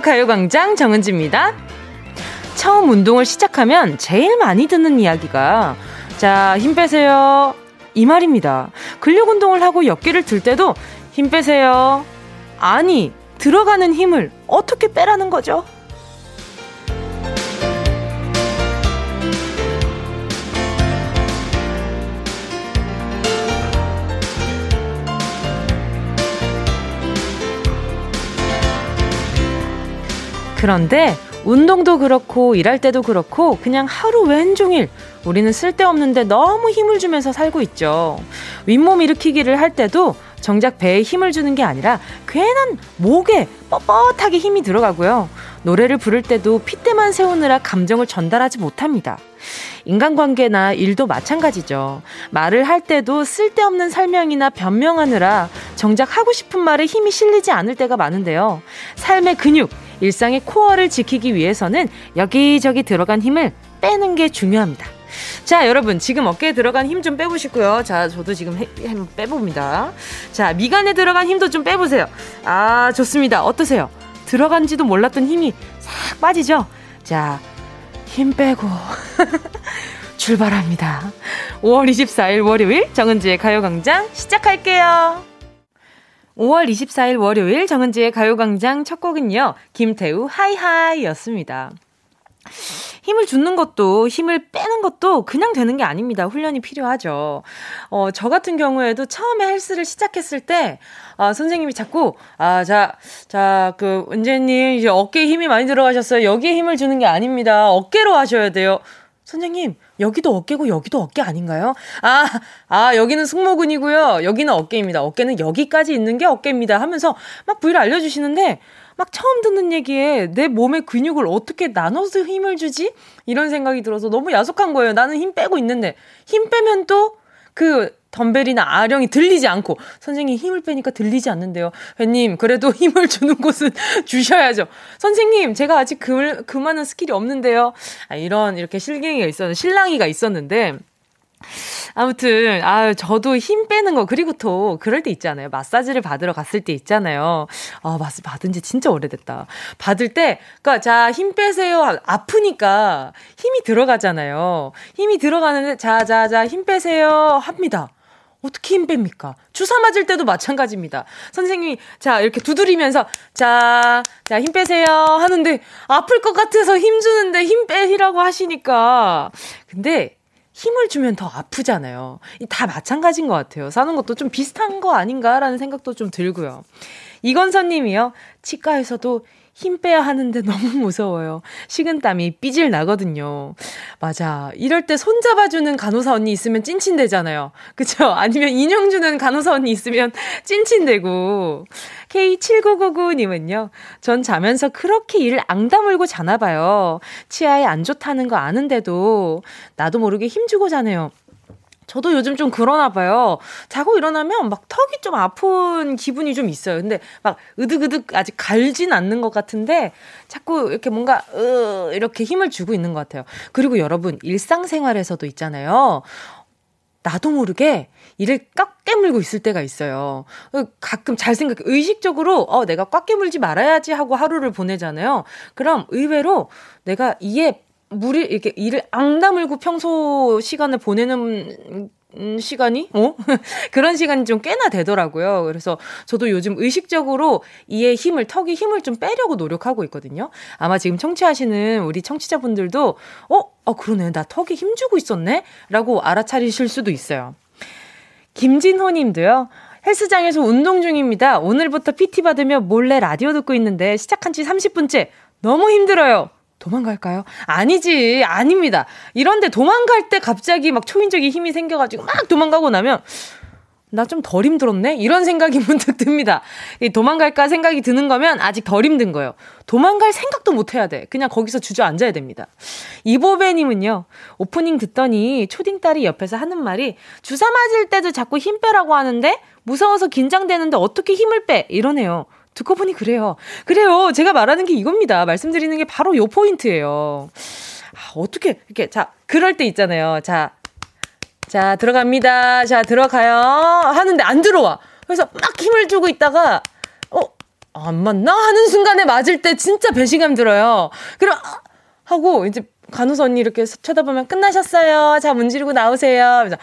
가요광장 정은지입니다. 처음 운동을 시작하면 제일 많이 듣는 이야기가 자, 힘 빼세요. 이 말입니다. 근력 운동을 하고 역기를 들 때도 힘 빼세요. 아니, 들어가는 힘을 어떻게 빼라는 거죠? 그런데 운동도 그렇고 일할 때도 그렇고 그냥 하루 왼종일 우리는 쓸데없는데 너무 힘을 주면서 살고 있죠. 윗몸 일으키기를 할 때도 정작 배에 힘을 주는 게 아니라 괜한 목에 뻣뻣하게 힘이 들어가고요. 노래를 부를 때도 핏대만 세우느라 감정을 전달하지 못합니다. 인간관계나 일도 마찬가지죠. 말을 할 때도 쓸데없는 설명이나 변명하느라 정작 하고 싶은 말에 힘이 실리지 않을 때가 많은데요. 삶의 근육, 일상의 코어를 지키기 위해서는 여기저기 들어간 힘을 빼는 게 중요합니다. 자, 여러분, 지금 어깨에 들어간 힘 좀 빼보시고요. 자, 저도 지금 해, 한번 빼봅니다. 자, 미간에 들어간 힘도 좀 빼보세요. 아, 좋습니다. 어떠세요? 들어간지도 몰랐던 힘이 싹 빠지죠? 자, 힘 빼고. 출발합니다. 5월 24일 월요일 정은지의 가요광장 시작할게요. 5월 24일 월요일 정은지의 가요광장 첫 곡은요, 김태우 하이하이였습니다. 힘을 주는 것도 힘을 빼는 것도 그냥 되는 게 아닙니다. 훈련이 필요하죠. 어, 저 같은 경우에도 처음에 헬스를 시작했을 때, 아, 선생님이 자꾸, 아, 자, 자, 그, 은재님, 이제 어깨에 힘이 많이 들어가셨어요. 여기에 힘을 주는 게 아닙니다. 어깨로 하셔야 돼요. 선생님, 여기도 어깨고 여기도 어깨 아닌가요? 아, 아, 여기는 승모근이고요. 여기는 어깨입니다. 어깨는 여기까지 있는 게 어깨입니다. 하면서 막 부위를 알려주시는데, 막 처음 듣는 얘기에 내 몸의 근육을 어떻게 나눠서 힘을 주지? 이런 생각이 들어서 너무 야속한 거예요. 나는 힘 빼고 있는데, 힘 빼면 또 그 덤벨이나 아령이 들리지 않고 선생님 힘을 빼니까 들리지 않는데요. 회님 그래도 힘을 주는 곳은 주셔야죠. 선생님 제가 아직 그, 그 많은 스킬이 없는데요. 아, 이런 이렇게 실갱이가 있었는데 실랑이가 있었는데 아무튼, 아, 저도 힘 빼는 거, 그리고 또, 그럴 때 있잖아요. 마사지를 받으러 갔을 때 있잖아요. 아, 마사 받은 지 진짜 오래됐다. 받을 때, 그니까, 자, 힘 빼세요. 아프니까 힘이 들어가잖아요. 힘이 들어가는데, 자, 자, 자, 힘 빼세요. 합니다. 어떻게 힘 뺍니까? 주사 맞을 때도 마찬가지입니다. 선생님이, 자, 이렇게 두드리면서, 자, 자, 힘 빼세요. 하는데, 아플 것 같아서 힘 주는데 힘 빼라고 하시니까. 근데, 힘을 주면 더 아프잖아요. 다 마찬가지인 것 같아요. 사는 것도 좀 비슷한 거 아닌가라는 생각도 좀 들고요. 이건선 님이요. 치과에서도 힘 빼야 하는데 너무 무서워요. 식은땀이 삐질 나거든요. 맞아. 이럴 때 손잡아주는 간호사 언니 있으면 찐친되잖아요. 그쵸? 아니면 인형 주는 간호사 언니 있으면 찐친되고. K7999님은요. 전 자면서 그렇게 이를 앙다물고 자나봐요. 치아에 안 좋다는 거 아는데도 나도 모르게 힘주고 자네요. 저도 요즘 좀 그러나 봐요. 자고 일어나면 막 턱이 좀 아픈 기분이 좀 있어요. 근데 막 으득으득 아직 갈진 않는 것 같은데 자꾸 이렇게 뭔가 으 이렇게 힘을 주고 있는 것 같아요. 그리고 여러분 일상생활에서도 있잖아요. 나도 모르게 이를 꽉 깨물고 있을 때가 있어요. 가끔 잘 생각해. 의식적으로, 어, 내가 꽉 깨물지 말아야지 하고 하루를 보내잖아요. 그럼 의외로 내가 이에 물이 이렇게 일을 앙다물고 평소 시간을 보내는 시간이 어 그런 시간이 좀 꽤나 되더라고요. 그래서 저도 요즘 의식적으로 이에 힘을 턱에 힘을 좀 빼려고 노력하고 있거든요. 아마 지금 청취하시는 우리 청취자분들도 어, 어 그러네 나 턱에 힘 주고 있었네라고 알아차리실 수도 있어요. 김진호님도요. 헬스장에서 운동 중입니다. 오늘부터 PT 받으며 몰래 라디오 듣고 있는데 시작한 지 30분째 너무 힘들어요. 도망갈까요? 아니지, 아닙니다. 이런데 도망갈 때 갑자기 막 초인적인 힘이 생겨가지고 막 도망가고 나면 나 좀 덜 힘들었네? 이런 생각이 문득 듭니다. 도망갈까 생각이 드는 거면 아직 덜 힘든 거예요. 도망갈 생각도 못 해야 돼. 그냥 거기서 주저앉아야 됩니다. 이보배님은요, 오프닝 듣더니 초딩 딸이 옆에서 하는 말이 주사 맞을 때도 자꾸 힘 빼라고 하는데 무서워서 긴장되는데 어떻게 힘을 빼? 이러네요. 듣고 보니 그래요. 그래요. 제가 말하는 게 이겁니다. 말씀드리는 게 바로 요 포인트예요. 아, 어떻게, 이렇게, 자, 그럴 때 있잖아요. 자, 자, 들어갑니다. 자, 들어가요. 하는데 안 들어와. 그래서 막 힘을 주고 있다가, 어, 안 맞나? 하는 순간에 맞을 때 진짜 배신감 들어요. 그럼, 아, 하고, 이제 간호사 언니 이렇게 쳐다보면 끝나셨어요. 자, 문지르고 나오세요. 그래서,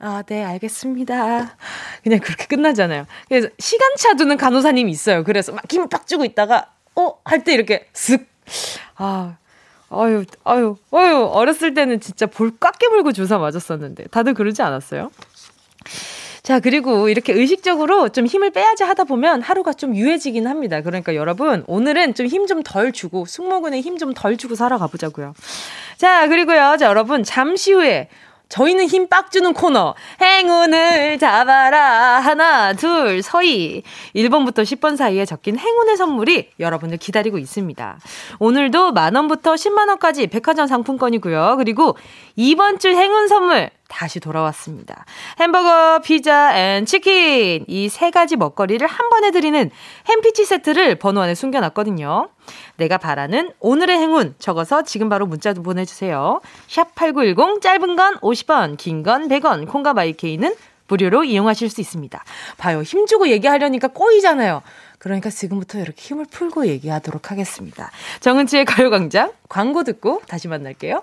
아, 네, 알겠습니다. 그냥 그렇게 끝나잖아요. 그래서 시간차 두는 간호사님이 있어요. 그래서 막 힘을 빡 주고 있다가, 어? 할 때 이렇게 슥. 아, 아유, 아유, 아유, 어렸을 때는 진짜 볼 꽉 깨물고 주사 맞았었는데. 다들 그러지 않았어요? 자, 그리고 이렇게 의식적으로 좀 힘을 빼야지 하다 보면 하루가 좀 유해지긴 합니다. 그러니까 여러분, 오늘은 좀 힘 좀 덜 주고, 승모근에 힘 좀 덜 주고 살아가 보자고요. 자, 그리고요, 자, 여러분, 잠시 후에 저희는 힘 빡 주는 코너. 행운을 잡아라. 하나, 둘, 서희. 1번부터 10번 사이에 적힌 행운의 선물이 여러분을 기다리고 있습니다. 오늘도 만원부터 10만원까지 백화점 상품권이고요. 그리고 이번 주 행운 선물 다시 돌아왔습니다. 햄버거, 피자 and 치킨 이 세 가지 먹거리를 한 번에 드리는 햄피치 세트를 번호 안에 숨겨놨거든요. 내가 바라는 오늘의 행운 적어서 지금 바로 문자 도 보내주세요. 샵 8910 짧은 건 50원 긴 건 100원 콩과 마이케이는 무료로 이용하실 수 있습니다. 봐요. 힘주고 얘기하려니까 꼬이잖아요. 그러니까 지금부터 이렇게 힘을 풀고 얘기하도록 하겠습니다. 정은지의 가요광장 광고 듣고 다시 만날게요.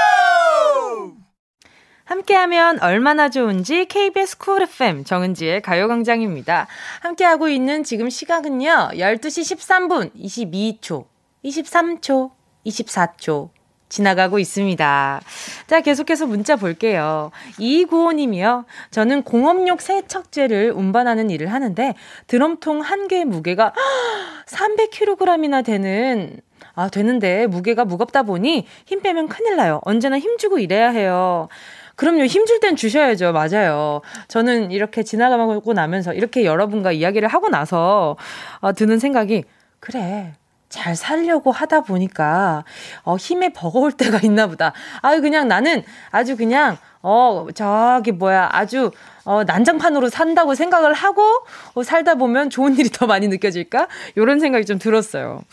함께하면 얼마나 좋은지 KBS 쿨 FM 정은지의 가요광장입니다. 함께하고 있는 지금 시각은요, 12시 13분 22초, 23초, 24초. 지나가고 있습니다. 자, 계속해서 문자 볼게요. 이구호님이요. 저는 공업용 세척제를 운반하는 일을 하는데 드럼통 한 개의 무게가 300kg이나 되는 아, 되는데 무게가 무겁다 보니 힘 빼면 큰일 나요. 언제나 힘주고 일해야 해요. 그럼요. 힘줄 땐 주셔야죠. 맞아요. 저는 이렇게 지나가고 나면서 이렇게 여러분과 이야기를 하고 나서 어, 드는 생각이 그래. 잘 살려고 하다 보니까 어 힘에 버거울 때가 있나 보다. 아유 그냥 나는 아주 그냥 어 저기 뭐야 아주 어 난장판으로 산다고 생각을 하고 어, 살다 보면 좋은 일이 더 많이 느껴질까? 요런 생각이 좀 들었어요.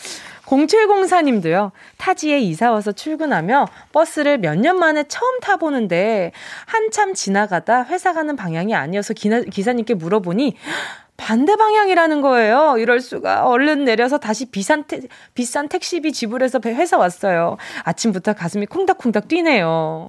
0704님도요, 타지에 이사 와서 출근하며 버스를 몇 년 만에 처음 타보는데, 한참 지나가다 회사 가는 방향이 아니어서 기나, 기사님께 물어보니, 반대 방향이라는 거예요. 이럴 수가. 얼른 내려서 다시 비싼, 태, 비싼 택시비 지불해서 회사 왔어요. 아침부터 가슴이 콩닥콩닥 뛰네요.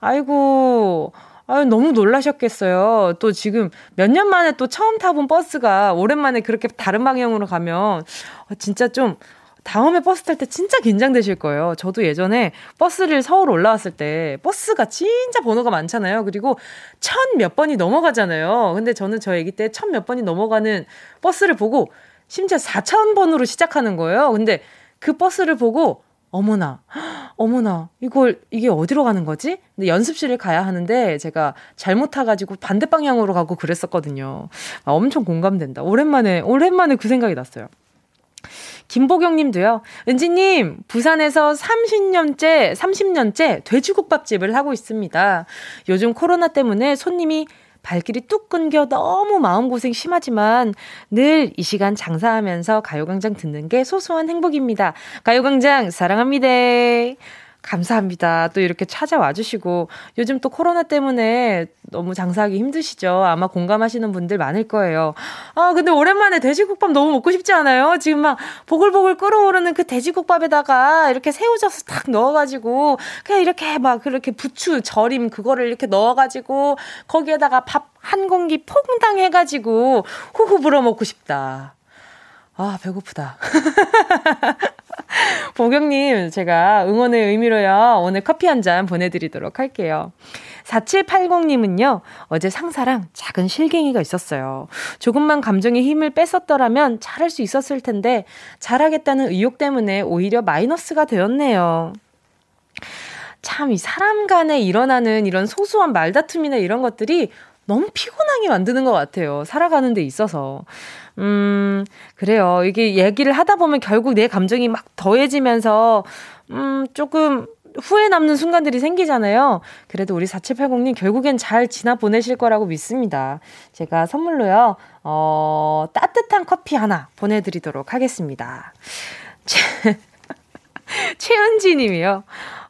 아이고. 아유, 너무 놀라셨겠어요. 또 지금 몇 년 만에 또 처음 타본 버스가 오랜만에 그렇게 다른 방향으로 가면 어, 진짜 좀 다음에 버스 탈 때 진짜 긴장되실 거예요. 저도 예전에 버스를 서울 올라왔을 때 버스가 진짜 번호가 많잖아요. 그리고 천 몇 번이 넘어가잖아요. 근데 저는 저 애기 때 천 몇 번이 넘어가는 버스를 보고 심지어 4천 번으로 시작하는 거예요. 근데 그 버스를 보고 어머나, 어머나, 이걸, 이게 어디로 가는 거지? 근데 연습실을 가야 하는데 제가 잘못 타가지고 반대 방향으로 가고 그랬었거든요. 아, 엄청 공감된다. 오랜만에, 오랜만에 그 생각이 났어요. 김보경 님도요. 은지님, 부산에서 30년째, 30년째 돼지국밥집을 하고 있습니다. 요즘 코로나 때문에 손님이 발길이 뚝 끊겨 너무 마음고생 심하지만 늘 이 시간 장사하면서 가요광장 듣는 게 소소한 행복입니다. 가요광장 사랑합니다. 감사합니다. 또 이렇게 찾아와 주시고 요즘 또 코로나 때문에 너무 장사하기 힘드시죠? 아마 공감하시는 분들 많을 거예요. 아, 근데 오랜만에 돼지국밥 너무 먹고 싶지 않아요? 지금 막 보글보글 끓어오르는 그 돼지국밥에다가 이렇게 새우젓을 탁 넣어가지고 그냥 이렇게 막 그렇게 부추 절임 그거를 이렇게 넣어가지고 거기에다가 밥 한 공기 퐁당 해가지고 후후 불어 먹고 싶다. 아, 배고프다. 보경님, 제가 응원의 의미로요, 오늘 커피 한 잔 보내드리도록 할게요. 4780님은요, 어제 상사랑 작은 실갱이가 있었어요. 조금만 감정의 힘을 뺐었더라면 잘할 수 있었을 텐데, 잘하겠다는 의욕 때문에 오히려 마이너스가 되었네요. 참, 이 사람 간에 일어나는 이런 소소한 말다툼이나 이런 것들이 너무 피곤하게 만드는 것 같아요. 살아가는 데 있어서. 음, 그래요. 이게 얘기를 하다 보면 결국 내 감정이 막 더해지면서, 음, 조금 후회 남는 순간들이 생기잖아요. 그래도 우리 4780님 결국엔 잘 지나 보내실 거라고 믿습니다. 제가 선물로요, 어, 따뜻한 커피 하나 보내드리도록 하겠습니다. 최은지 님이요.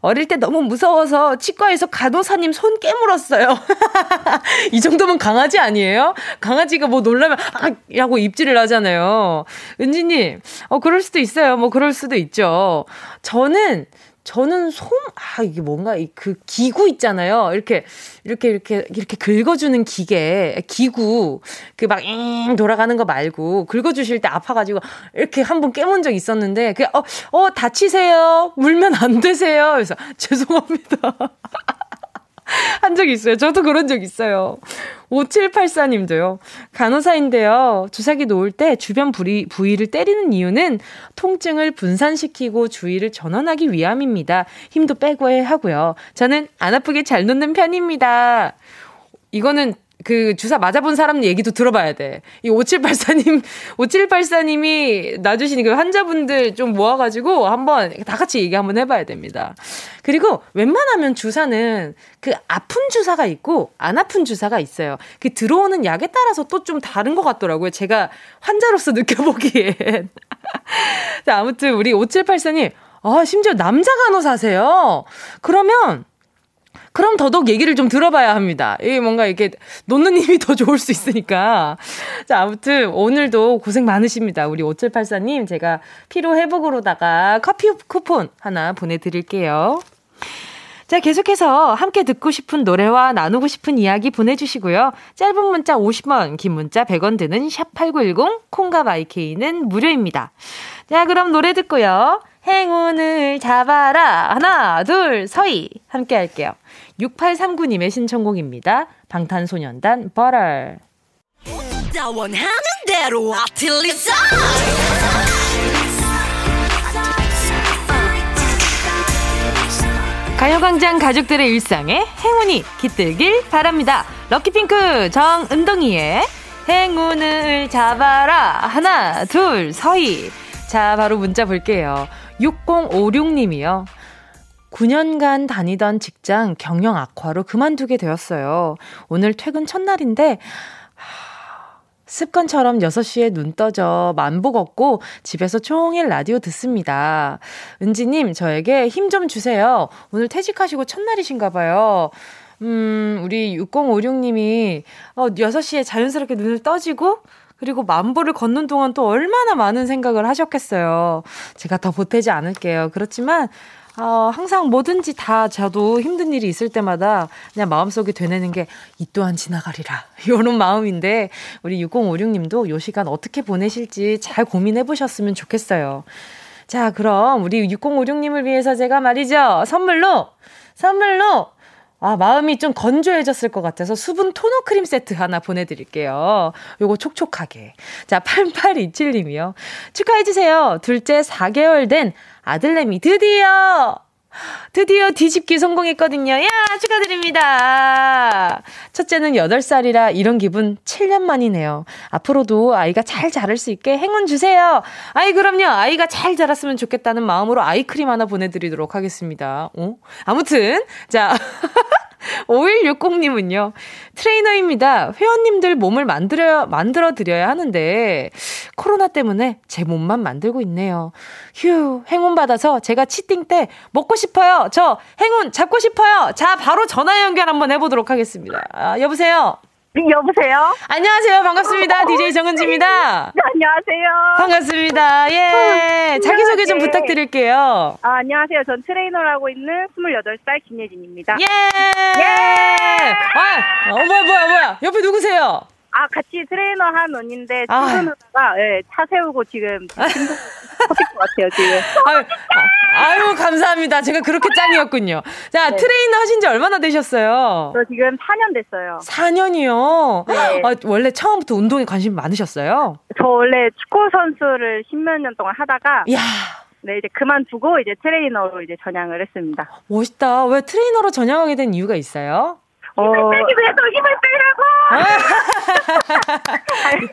어릴 때 너무 무서워서 치과에서 간호사님 손 깨물었어요. 이 정도면 강아지 아니에요? 강아지가 뭐 놀라면 아! 라고 입질을 하잖아요. 은지님, 어, 그럴 수도 있어요. 뭐 그럴 수도 있죠. 저는 저는 솜, 아, 이게 뭔가, 그 기구 있잖아요. 이렇게, 이렇게, 이렇게, 이렇게 긁어주는 기계, 기구. 그 막, 잉 돌아가는 거 말고, 긁어주실 때 아파가지고, 이렇게 한 번 깨문 적 있었는데, 그, 어, 어, 다치세요. 물면 안 되세요. 그래서, 죄송합니다. 한 적 있어요. 저도 그런 적 있어요. 5784님도요. 간호사인데요. 주사기 놓을 때 주변 부위, 부위를 때리는 이유는 통증을 분산시키고 주의를 전환하기 위함입니다. 힘도 빼고 해 하고요. 저는 안 아프게 잘 놓는 편입니다. 이거는 그 주사 맞아본 사람 얘기도 들어봐야 돼. 이 5784님, 5784님이 놔주신 그 환자분들 좀 모아가지고 한번 다 같이 얘기 한번 해봐야 됩니다. 그리고 웬만하면 주사는 그 아픈 주사가 있고 안 아픈 주사가 있어요. 그 들어오는 약에 따라서 또 좀 다른 것 같더라고요. 제가 환자로서 느껴보기엔. 자, 아무튼 우리 5784님, 아, 심지어 남자 간호사세요? 그러면 그럼 더더욱 얘기를 좀 들어봐야 합니다. 이게 뭔가 이렇게 놓는 힘이 더 좋을 수 있으니까. 자, 아무튼 오늘도 고생 많으십니다. 우리 5784님, 제가 피로회복으로다가 커피 쿠폰 하나 보내드릴게요. 자, 계속해서 함께 듣고 싶은 노래와 나누고 싶은 이야기 보내주시고요. 짧은 문자 50원, 긴 문자 100원 드는 샵8910, 콩과 마이케이는 무료입니다. 자, 그럼 노래 듣고요. 행운을 잡아라. 하나, 둘, 서희. 함께 할게요. 6839님의 신청곡입니다. 방탄소년단 Butter. 가요광장 가족들의 일상에 행운이 깃들길 바랍니다. 럭키핑크 정은동이의 행운을 잡아라. 하나, 둘, 서희. 자, 바로 문자 볼게요. 6056님이요. 9년간 다니던 직장 경영 악화로 그만두게 되었어요. 오늘 퇴근 첫날인데, 습관처럼 6시에 눈 떠져 만복 얻고 집에서 종일 라디오 듣습니다. 은지님, 저에게 힘 좀 주세요. 오늘 퇴직하시고 첫날이신가 봐요. 음, 우리 6056님이 어, 6시에 자연스럽게 눈을 떠지고 그리고 만보를 걷는 동안 또 얼마나 많은 생각을 하셨겠어요. 제가 더 보태지 않을게요. 그렇지만 어, 항상 뭐든지 다 저도 힘든 일이 있을 때마다 그냥 마음속에 되뇌는 게 이 또한 지나가리라. 이런 마음인데 우리 6056님도 요 시간 어떻게 보내실지 잘 고민해 보셨으면 좋겠어요. 자, 그럼 우리 6056님을 위해서 제가 말이죠. 선물로 선물로 아, 마음이 좀 건조해졌을 것 같아서 수분 토너 크림 세트 하나 보내드릴게요. 요거 촉촉하게. 자, 8827님이요. 축하해주세요. 둘째 4개월 된 아들내미 드디어 드디어 뒤집기 성공했거든요. 야, 축하드립니다. 첫째는 8살이라 이런 기분 7년 만이네요. 앞으로도 아이가 잘 자랄 수 있게 행운 주세요. 아이, 그럼요. 아이가 잘 자랐으면 좋겠다는 마음으로 아이크림 하나 보내드리도록 하겠습니다. 어? 아무튼, 자. 5160님은요, 트레이너입니다. 회원님들 몸을 만들어, 만들어 드려야 하는데, 코로나 때문에 제 몸만 만들고 있네요. 휴, 행운 받아서 제가 치팅 때 먹고 싶어요. 저 행운 잡고 싶어요. 자, 바로 전화 연결 한번 해보도록 하겠습니다. 아, 여보세요? 네, 여보세요? 안녕하세요. 반갑습니다. DJ 정은지입니다. 네, 안녕하세요. 반갑습니다. 예. 자기소개 좀 부탁드릴게요. 아, 안녕하세요. 전 트레이너를 하고 있는 28살 김예진입니다. 예! 예! 아, 어, 뭐야, 뭐야, 뭐야. 옆에 누구세요? 아, 같이 트레이너 한 언니인데, 출근하다가, 예, 차 세우고 지금, 것 같아요, 지금. 아유, 아유, 감사합니다. 제가 그렇게 짱이었군요. 자, 네. 트레이너 하신 지 얼마나 되셨어요? 저 지금 4년 됐어요. 4년이요? 네. 아, 원래 처음부터 운동에 관심 많으셨어요? 저 원래 축구 선수를 10몇 년 동안 하다가, 야 네, 이제 그만두고 이제 트레이너로 이제 전향을 했습니다. 멋있다. 왜 트레이너로 전향하게 된 이유가 있어요? 어... 힘을 빼기 위해서 힘을 빼라고! 아니,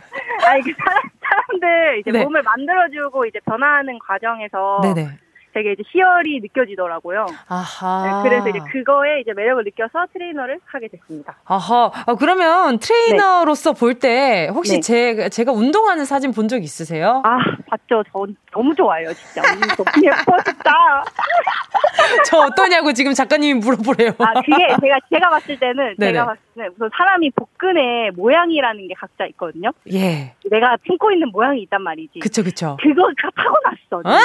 아니, 그 사람, 사람들 이제 네. 몸을 만들어주고 이제 변화하는 과정에서 네네. 되게 이제 희열이 느껴지더라고요. 아하. 네, 그래서 이제 그거에 이제 매력을 느껴서 트레이너를 하게 됐습니다. 아하. 아, 그러면 트레이너로서 네. 볼때 혹시 네. 제, 제가 운동하는 사진 본 적 있으세요? 아, 봤죠. 저 너무 좋아요, 진짜. 너무 예뻐, 진짜. 저 어떠냐고 지금 작가님이 물어보래요. 아, 그게 제가, 제가 봤을 때는, 네네. 제가 봤을 때는 우선 사람이 복근의 모양이라는 게 각자 있거든요. 예. 내가 품고 있는 모양이 있단 말이지. 그쵸, 그쵸. 그거 타고났어.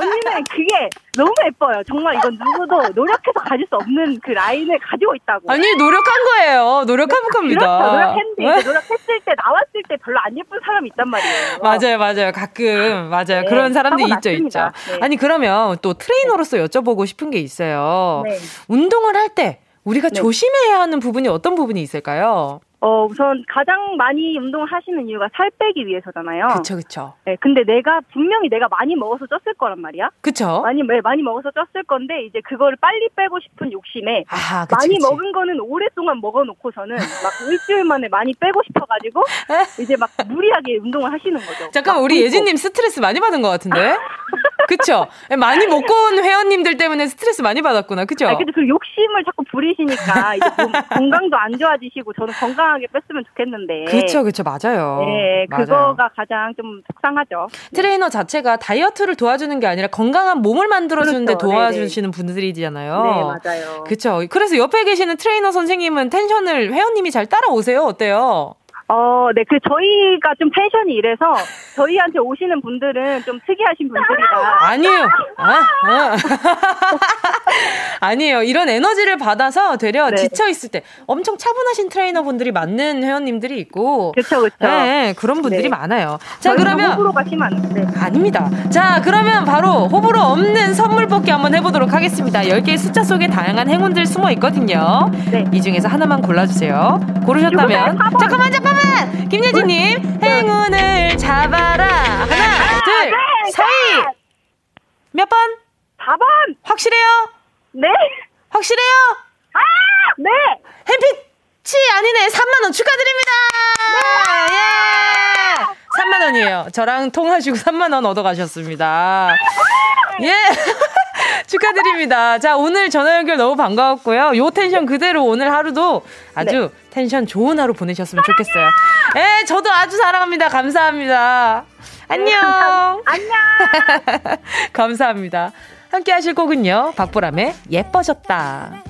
언니는 그게 너무 예뻐요. 정말 이건 누구도 노력해서 가질 수 없는 그 라인을 가지고 있다고. 아니 노력한 거예요. 노력한 겁니다. 그렇죠. 노력했는데 네. 노력했을 때 나왔을 때 별로 안 예쁜 사람이 있단 말이에요. 맞아요, 맞아요. 가끔 맞아요. 네, 그런 사람들이 있죠, 있죠. 네. 아니 그러면 또 트레이너로서 여쭤보고 싶은 게 있어요. 네. 운동을 할 때 우리가 네. 조심해야 하는 부분이 어떤 부분이 있을까요? 어, 우선 가장 많이 운동을 하시는 이유가 살 빼기 위해서잖아요. 그쵸, 그쵸. 네, 근데 내가, 분명히 내가 많이 먹어서 쪘을 거란 말이야. 그쵸. 많이, 네, 많이 먹어서 쪘을 건데, 이제 그거를 빨리 빼고 싶은 욕심에, 아, 그치, 많이 그치. 먹은 거는 오랫동안 먹어놓고서는, 막 일주일 만에 많이 빼고 싶어가지고, 이제 막 무리하게 운동을 하시는 거죠. 잠깐, 우리 예진님 스트레스 많이 받은 것 같은데? 그쵸? 많이 먹고 온 회원님들 때문에 스트레스 많이 받았구나. 그죠? 아, 근데 그 욕심을 자꾸 부리시니까, 이제 건강도 안 좋아지시고, 저는 건강 건강하게 뺐으면 좋겠는데. 그렇죠, 그렇죠, 맞아요. 네, 맞아요. 그거가 가장 좀 속상하죠. 트레이너 자체가 다이어트를 도와주는 게 아니라 건강한 몸을 만들어주는데 그렇죠. 도와주시는 네네. 분들이잖아요. 네, 맞아요. 그렇죠. 그래서 옆에 계시는 트레이너 선생님은 텐션을 회원님이 잘 따라오세요. 어때요? 어, 네, 그 저희가 좀 텐션이 이래서 저희한테 오시는 분들은 좀 특이하신 분들이라. 아니에요. 아, 아. 아니에요. 이런 에너지를 받아서 되려 네. 지쳐 있을 때 엄청 차분하신 트레이너 분들이 맞는 회원님들이 있고. 그렇죠, 그렇죠. 네, 그런 분들이 네. 많아요. 자, 그러면 호불호가 심한. 네. 아닙니다. 자, 그러면 바로 호불호 없는 선물 뽑기 한번 해보도록 하겠습니다. 10개의 숫자 속에 다양한 행운들 숨어 있거든요. 네. 이 중에서 하나만 골라주세요. 고르셨다면 잠깐만, 잠깐만. 잠깐만! 김예진님, 행운을 잡아라. 하나, 둘, 서희! 몇 번? 4번! 확실해요? 네. 확실해요? 아! 네! 햄피치 아니네. 3만 원 축하드립니다! 네! 예! 3만 원이에요. 저랑 통하시고 3만 원 얻어 가셨습니다. 예! 축하드립니다. 자, 오늘 전화 연결 너무 반가웠고요. 요 텐션 그대로 오늘 하루도 아주 네. 텐션 좋은 하루 보내셨으면 좋겠어요. 예, 저도 아주 사랑합니다. 감사합니다. 안녕. 네, 안녕. 감사합니다. 함께 하실 곡은요. 박보람의 예뻐졌다.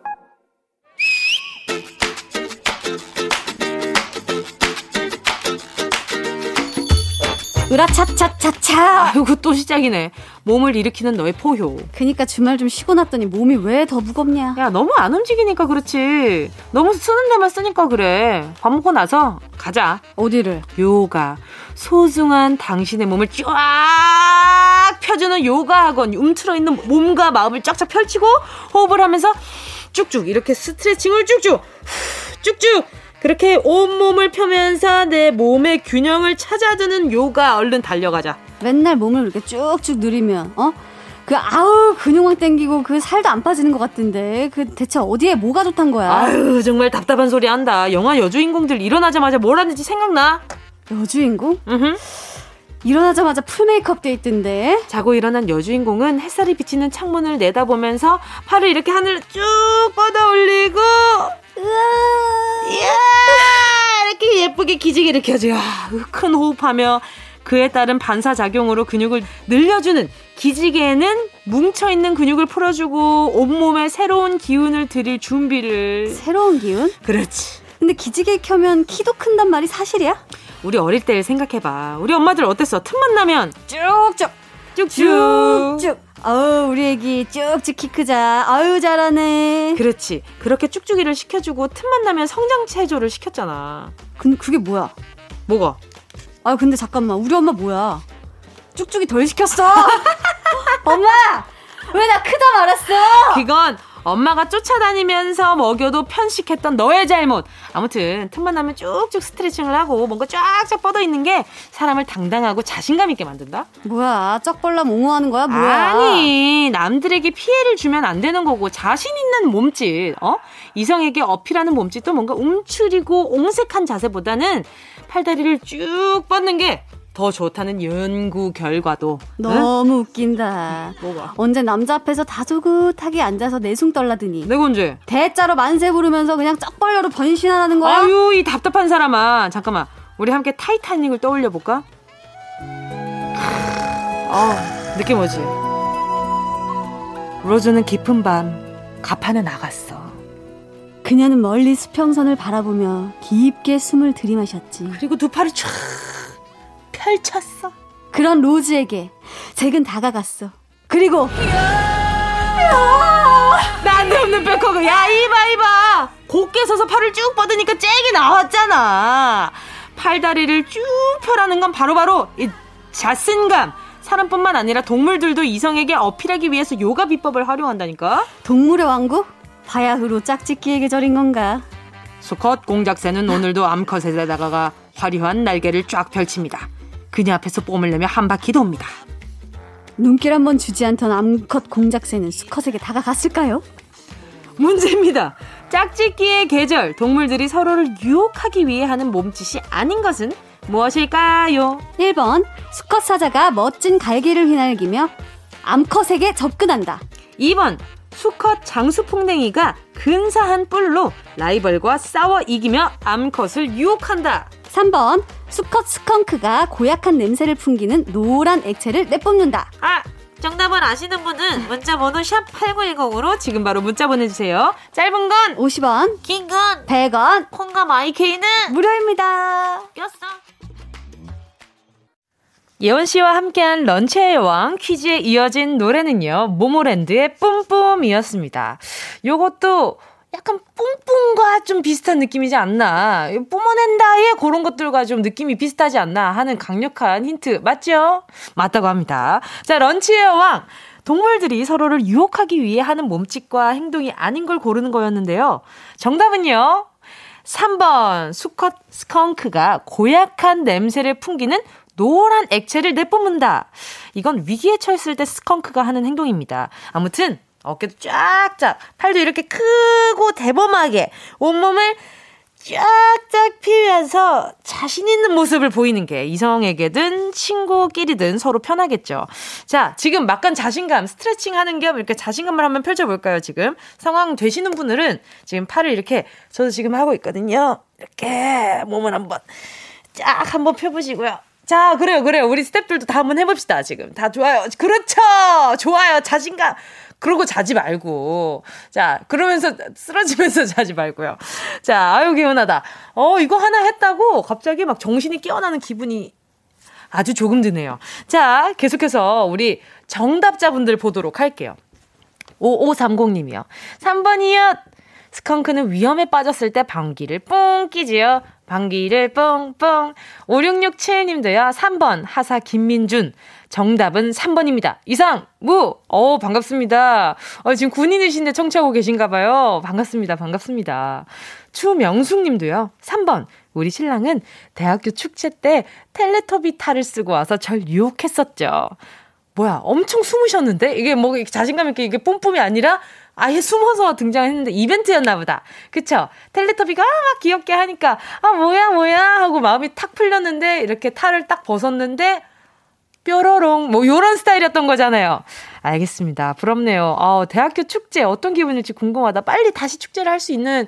으라차차차차. 아이고 또 시작이네. 몸을 일으키는 너의 포효. 그니까 주말 좀 쉬고 났더니 몸이 왜 더 무겁냐. 야 너무 안 움직이니까 그렇지. 너무 쓰는 데만 쓰니까 그래. 밥 먹고 나서 가자. 어디를? 요가. 소중한 당신의 몸을 쫙 펴주는 요가 학원. 움츠러 있는 몸과 마음을 쫙쫙 펼치고 호흡을 하면서 쭉쭉 이렇게 스트레칭을 쭉쭉 쭉쭉 그렇게 온몸을 펴면서 내 몸의 균형을 찾아드는 요가 얼른 달려가자. 맨날 몸을 이렇게 쭉쭉 누리면 어? 그 아우 근육만 땡기고 그 살도 안 빠지는 것 같은데 그 대체 어디에 뭐가 좋단 거야? 아유 정말 답답한 소리 한다. 영화 여주인공들 일어나자마자 뭘 하는지 생각나? 여주인공? 응. 일어나자마자 풀 메이크업 돼 있던데. 자고 일어난 여주인공은 햇살이 비치는 창문을 내다보면서 팔을 이렇게 하늘로 쭉 뻗어 올리고 이야 이렇게 예쁘게 기지개를 켜줘. 큰 호흡하며 그에 따른 반사작용으로 근육을 늘려주는 기지개는 뭉쳐있는 근육을 풀어주고 온몸에 새로운 기운을 들일 준비를. 새로운 기운? 그렇지. 근데 기지개 켜면 키도 큰단 말이 사실이야? 우리 어릴 때를 생각해봐. 우리 엄마들 어땠어? 틈만 나면 쭉쭉. 쭉쭉 아우 우리 애기 쭉쭉 키 크자. 아유 잘하네. 그렇지. 그렇게 쭉쭉이를 시켜주고 틈만 나면 성장 체조를 시켰잖아. 근데 그게 뭐야? 뭐가? 아 근데 잠깐만. 우리 엄마 뭐야? 쭉쭉이 덜 시켰어? 엄마! 왜 나 크다 말았어? 그건 엄마가 쫓아다니면서 먹여도 편식했던 너의 잘못. 아무튼 틈만 나면 쭉쭉 스트레칭을 하고 뭔가 쫙쫙 뻗어 있는 게 사람을 당당하고 자신감 있게 만든다. 뭐야, 쩍벌라 옹호하는 거야, 뭐야? 아니, 남들에게 피해를 주면 안 되는 거고 자신 있는 몸짓, 어? 이성에게 어필하는 몸짓도 뭔가 움츠리고 옹색한 자세보다는 팔다리를 쭉 뻗는 게 더 좋다는 연구 결과도 너무 응? 웃긴다. 뭐가? 언제 남자 앞에서 다소긋하게 앉아서 내숭 떨라더니 내가 언제? 대자로 만세 부르면서 그냥 쩍벌려로 변신하라는 거야? 아유 이 답답한 사람아 잠깐만 우리 함께 타이타닉을 떠올려 볼까? 아 느낌 오지? 로즈는 깊은 밤 가판에 나갔어. 그녀는 멀리 수평선을 바라보며 깊게 숨을 들이마셨지. 그리고 두 팔을 쫙 펼쳤어. 그런 로즈에게 잭은 다가갔어. 그리고 난데 없는 백허그 야 이봐 이봐 곱게 서서 팔을 쭉 뻗으니까 잭이 나왔잖아 팔다리를 쭉 펴라는 건 바로바로 이 자신감 사람뿐만 아니라 동물들도 이성에게 어필하기 위해서 요가 비법을 활용한다니까 동물의 왕국? 바야흐로 짝짓기의 계절인 건가 수컷 공작새는 오늘도 암컷에다가 화려한 날개를 쫙 펼칩니다 그녀 앞에서 뽐을 내며 한 바퀴 돕니다. 눈길 한번 주지 않던 암컷 공작새는 수컷에게 다가갔을까요? 문제입니다. 짝짓기의 계절, 동물들이 서로를 유혹하기 위해 하는 몸짓이 아닌 것은 무엇일까요? 1번, 수컷 사자가 멋진 갈기를 휘날기며 암컷에게 접근한다. 2번, 수컷 장수풍뎅이가 근사한 뿔로 라이벌과 싸워 이기며 암컷을 유혹한다. 3번 수컷 스컹크가 고약한 냄새를 풍기는 노란 액체를 내뿜는다. 아, 정답을 아시는 분은 문자 번호 샵 8910으로 지금 바로 문자 보내주세요. 짧은 건 50원, 긴 건 100원, 콩과 마이케이는 무료입니다. 꼈어. 예원 씨와 함께한 런치의 왕 퀴즈에 이어진 노래는요, 모모랜드의 뿜뿜이었습니다. 요것도 약간 뿜뿜과 좀 비슷한 느낌이지 않나. 뿜어낸다의 그런 것들과 좀 느낌이 비슷하지 않나 하는 강력한 힌트 맞죠? 맞다고 합니다. 자, 런치의 왕. 동물들이 서로를 유혹하기 위해 하는 몸짓과 행동이 아닌 걸 고르는 거였는데요. 정답은요. 3번 수컷 스컹크가 고약한 냄새를 풍기는 노란 액체를 내뿜는다. 이건 위기에 처했을 때 스컹크가 하는 행동입니다. 아무튼 어깨도 쫙쫙, 팔도 이렇게 크고 대범하게 온몸을 쫙쫙 피우면서 자신 있는 모습을 보이는 게 이성에게든 친구끼리든 서로 편하겠죠. 자, 지금 막간 자신감, 스트레칭 하는 겸 이렇게 자신감을 한번 펼쳐볼까요, 지금? 상황 되시는 분들은 지금 팔을 이렇게, 저도 지금 하고 있거든요. 이렇게 몸을 한번 쫙 한번 펴보시고요. 자, 그래요, 그래요. 우리 스탭들도 다 한번 해봅시다, 지금. 다 좋아요. 그렇죠! 좋아요. 자신감. 그러고 자지 말고. 자, 그러면서 쓰러지면서 자지 말고요. 자, 아유, 개운하다. 어, 이거 하나 했다고 갑자기 막 정신이 깨어나는 기분이 아주 조금 드네요. 자, 계속해서 우리 정답자분들 보도록 할게요. 5530님이요. 3번이요. 스컹크는 위험에 빠졌을 때 방귀를 뿡 끼지요. 방귀를 뿡뿡. 5667님도요. 3번 하사 김민준. 정답은 3번입니다. 이상, 무! 어 반갑습니다. 어, 지금 군인이신데 청취하고 계신가 봐요. 반갑습니다. 반갑습니다. 추명숙 님도요. 3번. 우리 신랑은 대학교 축제 때 텔레토비 탈을 쓰고 와서 절 유혹했었죠. 뭐야, 엄청 숨으셨는데? 이게 뭐 자신감 있게 이게 뿜뿜이 아니라 아예 숨어서 등장했는데 이벤트였나 보다. 그쵸? 텔레토비가 막 귀엽게 하니까, 아, 뭐야, 뭐야 하고 마음이 탁 풀렸는데, 이렇게 탈을 딱 벗었는데, 뾰로롱 뭐 요런 스타일이었던 거잖아요. 알겠습니다. 부럽네요. 어, 대학교 축제 어떤 기분일지 궁금하다. 빨리 다시 축제를 할 수 있는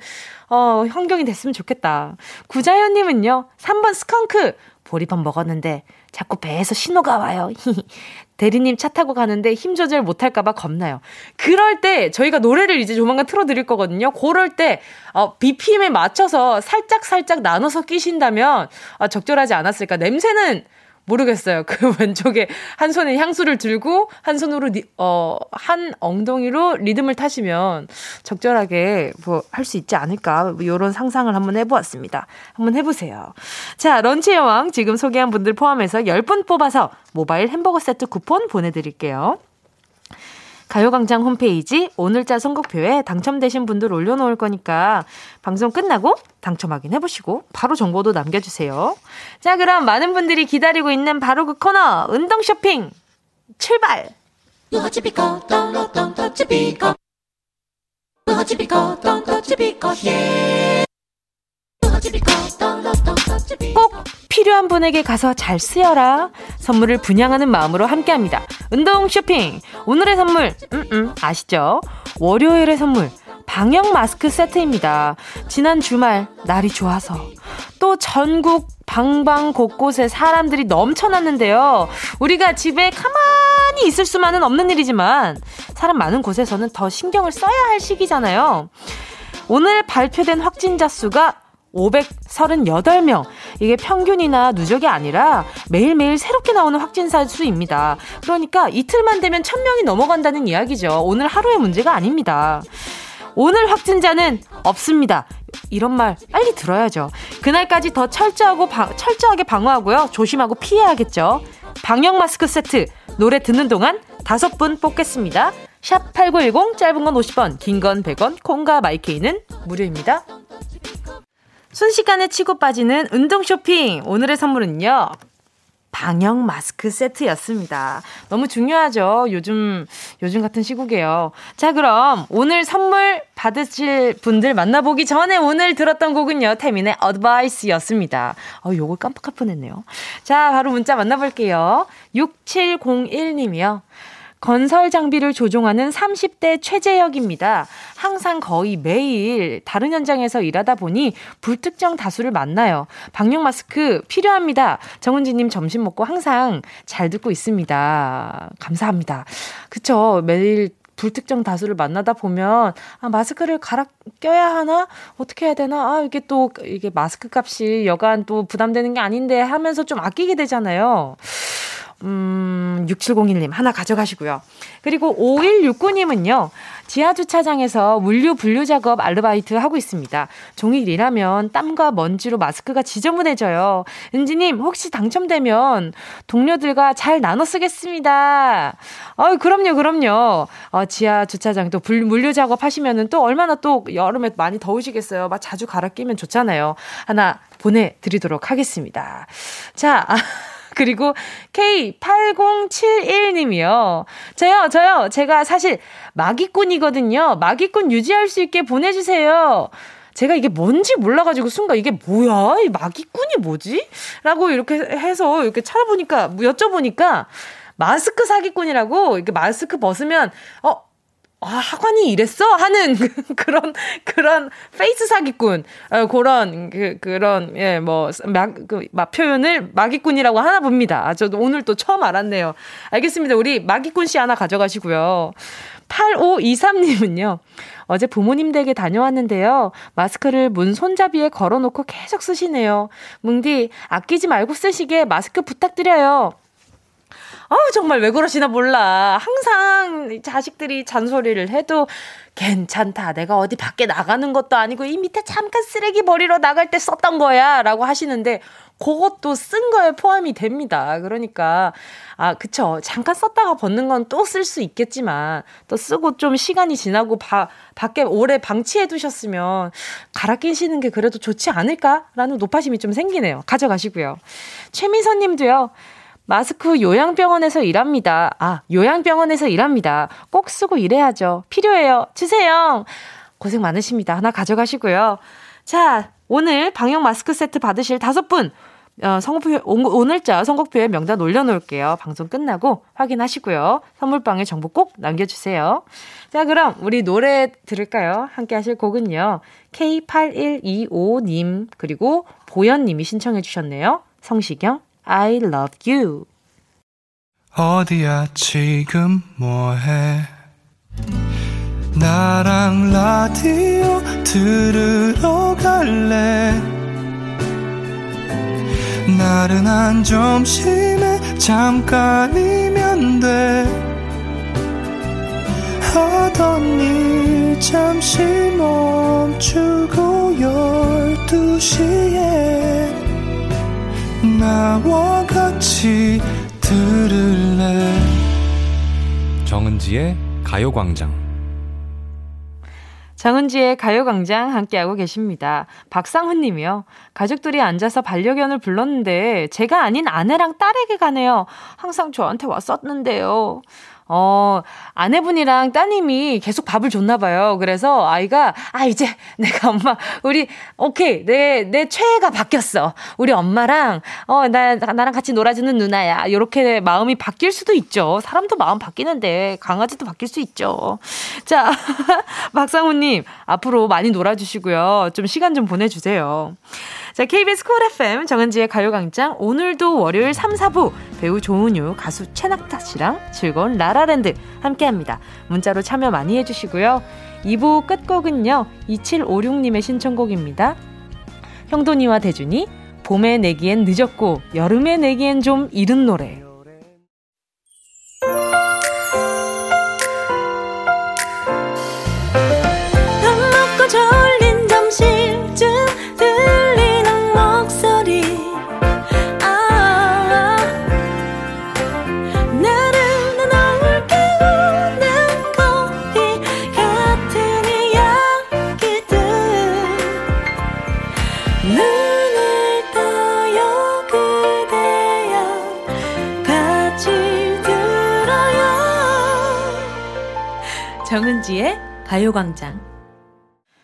어, 환경이 됐으면 좋겠다. 구자현 님은요. 3번 스컹크 보리밥 먹었는데 자꾸 배에서 신호가 와요. 대리님 차 타고 가는데 힘 조절 못할까봐 겁나요. 그럴 때 저희가 노래를 이제 조만간 틀어드릴 거거든요. 그럴 때 어, BPM에 맞춰서 살짝 살짝 나눠서 끼신다면 어, 적절하지 않았을까. 냄새는 모르겠어요. 그 왼쪽에 한 손에 향수를 들고 한 손으로 리, 어, 한 엉덩이로 리듬을 타시면 적절하게 뭐 할 수 있지 않을까. 뭐 요런 상상을 한번 해보았습니다. 한번 해보세요. 자, 런치 여왕 지금 소개한 분들 포함해서 10분 뽑아서 모바일 햄버거 세트 쿠폰 보내드릴게요. 가요광장 홈페이지 오늘자 선곡표에 당첨되신 분들 올려놓을 거니까 방송 끝나고 당첨 확인해보시고 바로 정보도 남겨주세요. 자, 그럼 많은 분들이 기다리고 있는 바로 그 코너, 운동 쇼핑! 출발! 꼭 필요한 분에게 가서 잘 쓰여라. 선물을 분양하는 마음으로 함께 합니다. 운동 쇼핑. 오늘의 선물, 음, 음, 아시죠? 월요일의 선물. 방역 마스크 세트입니다. 지난 주말 날이 좋아서 또 전국 방방 곳곳에 사람들이 넘쳐났는데요. 우리가 집에 가만히 있을 수만은 없는 일이지만 사람 많은 곳에서는 더 신경을 써야 할 시기잖아요. 오늘 발표된 확진자 수가 538명. 이게 평균이나 누적이 아니라 매일매일 새롭게 나오는 확진자 수입니다. 그러니까 이틀만 되면 1000명이 넘어간다는 이야기죠. 오늘 하루의 문제가 아닙니다. 오늘 확진자는 없습니다. 이런 말 빨리 들어야죠. 그날까지 더 철저하고 바, 철저하게 방어하고요. 조심하고 피해야겠죠. 방역 마스크 세트 노래 듣는 동안 다섯 분 뽑겠습니다. 샵 8910 짧은 건 50원, 긴 건 100원, 콩과 마이케이는 무료입니다. 순식간에 치고 빠지는 운동 쇼핑. 오늘의 선물은요. 방역 마스크 세트였습니다. 너무 중요하죠. 요즘, 요즘 같은 시국에요. 자, 그럼 오늘 선물 받으실 분들 만나보기 전에 오늘 들었던 곡은요. 태민의 어드바이스였습니다. 어, 요걸 깜빡할 뻔했네요. 자, 바로 문자 만나 볼게요. 6701 님이요. 건설 장비를 조종하는 30대 최재혁입니다. 항상 거의 매일 다른 현장에서 일하다 보니 불특정 다수를 만나요. 방역 마스크 필요합니다. 정은지님 점심 먹고 항상 잘 듣고 있습니다. 감사합니다. 그쵸. 매일 불특정 다수를 만나다 보면 아 마스크를 갈아 껴야 하나 어떻게 해야 되나 아 이게 또 이게 마스크 값이 여간 또 부담되는 게 아닌데 하면서 좀 아끼게 되잖아요. 음, 6701님 하나 가져가시고요. 그리고 5169님은요. 지하 주차장에서 물류 분류 작업 아르바이트 하고 있습니다. 종일 일하면 땀과 먼지로 마스크가 지저분해져요. 은지 님, 혹시 당첨되면 동료들과 잘 나눠 쓰겠습니다. 어, 그럼요, 그럼요. 어, 지하 주차장 또 물류 작업 하시면은 또 얼마나 또 여름에 많이 더우시겠어요. 막 자주 갈아 끼면 좋잖아요. 하나 보내 드리도록 하겠습니다. 자. 그리고 K8071님이요. 저요, 저요. 제가 사실 마기꾼이거든요. 마기꾼 유지할 수 있게 보내주세요. 제가 이게 뭔지 몰라가지고 순간 이게 뭐야? 이 마기꾼이 뭐지? 라고 이렇게 해서 이렇게 찾아보니까, 여쭤보니까 마스크 사기꾼이라고 이렇게 마스크 벗으면, 어, 아, 학원이 이랬어? 하는 그런, 그런 face 사기꾼, 어, 그런, 그, 그런, 예, 뭐, 막, 그, 막 표현을 마기꾼이라고 하나 봅니다. 아, 저도 오늘 또 처음 알았네요. 알겠습니다. 우리 마기꾼 씨 하나 가져가시고요. 8523님은요. 어제 부모님 댁에 다녀왔는데요. 마스크를 문 손잡이에 걸어놓고 계속 쓰시네요. 뭉디, 아끼지 말고 쓰시게 마스크 부탁드려요. 아우, 정말 왜 그러시나 몰라. 항상 자식들이 잔소리를 해도 괜찮다. 내가 어디 밖에 나가는 것도 아니고 이 밑에 잠깐 쓰레기 버리러 나갈 때 썼던 거야. 라고 하시는데 그것도 쓴 거에 포함이 됩니다. 그러니까, 아, 그쵸. 잠깐 썼다가 벗는 건 또 쓸 수 있겠지만, 또 쓰고 좀 시간이 지나고 바, 밖에 오래 방치해 두셨으면, 갈아 끼시는 게 그래도 좋지 않을까라는 노파심이 좀 생기네요. 가져가시고요. 최미선 님도요. 마스크 요양병원에서 일합니다. 아, 요양병원에서 일합니다. 꼭 쓰고 일해야죠. 필요해요. 주세요. 고생 많으십니다. 하나 가져가시고요. 자, 오늘 방역 마스크 세트 받으실 다섯 분, 어, 선곡표, 오늘자 선곡표에 명단 올려놓을게요. 방송 끝나고 확인하시고요. 선물방에 정보 꼭 남겨주세요. 자, 그럼 우리 노래 들을까요? 함께 하실 곡은요. K8125님, 그리고 보현님이 신청해 주셨네요. 성시경, I love you. 어디야 지금 뭐해? 나랑 라디오 들으러 갈래? 나른한 점심에 잠깐이면 돼. 하던 일 잠시 멈추고 열두 시에 나와 같이 들을래 정은지의 가요광장 정은지의 가요광장 함께하고 계십니다. 박상훈 님이요. 가족들이 앉아서 반려견을 불렀는데 제가 아닌 아내랑 딸에게 가네요. 항상 저한테 왔었는데요. 어, 아내분이랑 따님이 계속 밥을 줬나 봐요. 그래서 아이가 아 이제 내가 엄마 우리 오케이 내 내 최애가 바뀌었어. 우리 엄마랑 어 나 나랑 같이 놀아주는 누나야. 요렇게 마음이 바뀔 수도 있죠. 사람도 마음 바뀌는데 강아지도 바뀔 수 있죠. 자, 박상우 님 앞으로 많이 놀아 주시고요. 좀 시간 좀 보내 주세요. 자, KBS 쿨 FM 정은지의 가요광장 오늘도 월요일 3, 4부 배우 조은유, 가수 최낙타 씨랑 즐거운 라라랜드 함께합니다. 문자로 참여 많이 해주시고요. 2부 끝곡은요. 2756님의 신청곡입니다. 형돈이와 대준이 봄에 내기엔 늦었고 여름에 내기엔 좀 이른 노래 정은지의 가요광장.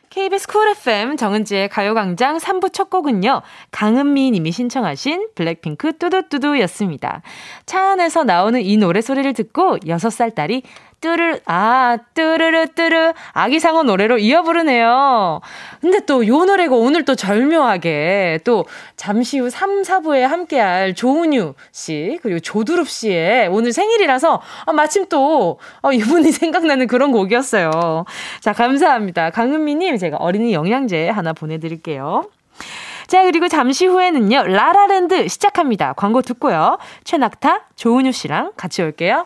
KBS 쿨 FM 정은지의 가요광장 3부 첫 곡은요, 강은미 님이 신청하신 블랙핑크 뚜두뚜두였습니다. 차 안에서 나오는 이 노래 소리를 듣고 6살 딸이 뚜르, 아, 뚜르르, 뚜르, 아기상어 노래로 이어 부르네요. 근데 또 요 노래가 오늘 또 절묘하게 또 잠시 후 3, 4부에 함께할 조은유 씨, 그리고 조두릅 씨의 오늘 생일이라서 아, 마침 또 어, 이분이 생각나는 그런 곡이었어요. 자, 감사합니다. 강은미님, 제가 어린이 영양제 하나 보내드릴게요. 자, 그리고 잠시 후에는요, 라라랜드 시작합니다. 광고 듣고요. 최낙타, 조은유 씨랑 같이 올게요.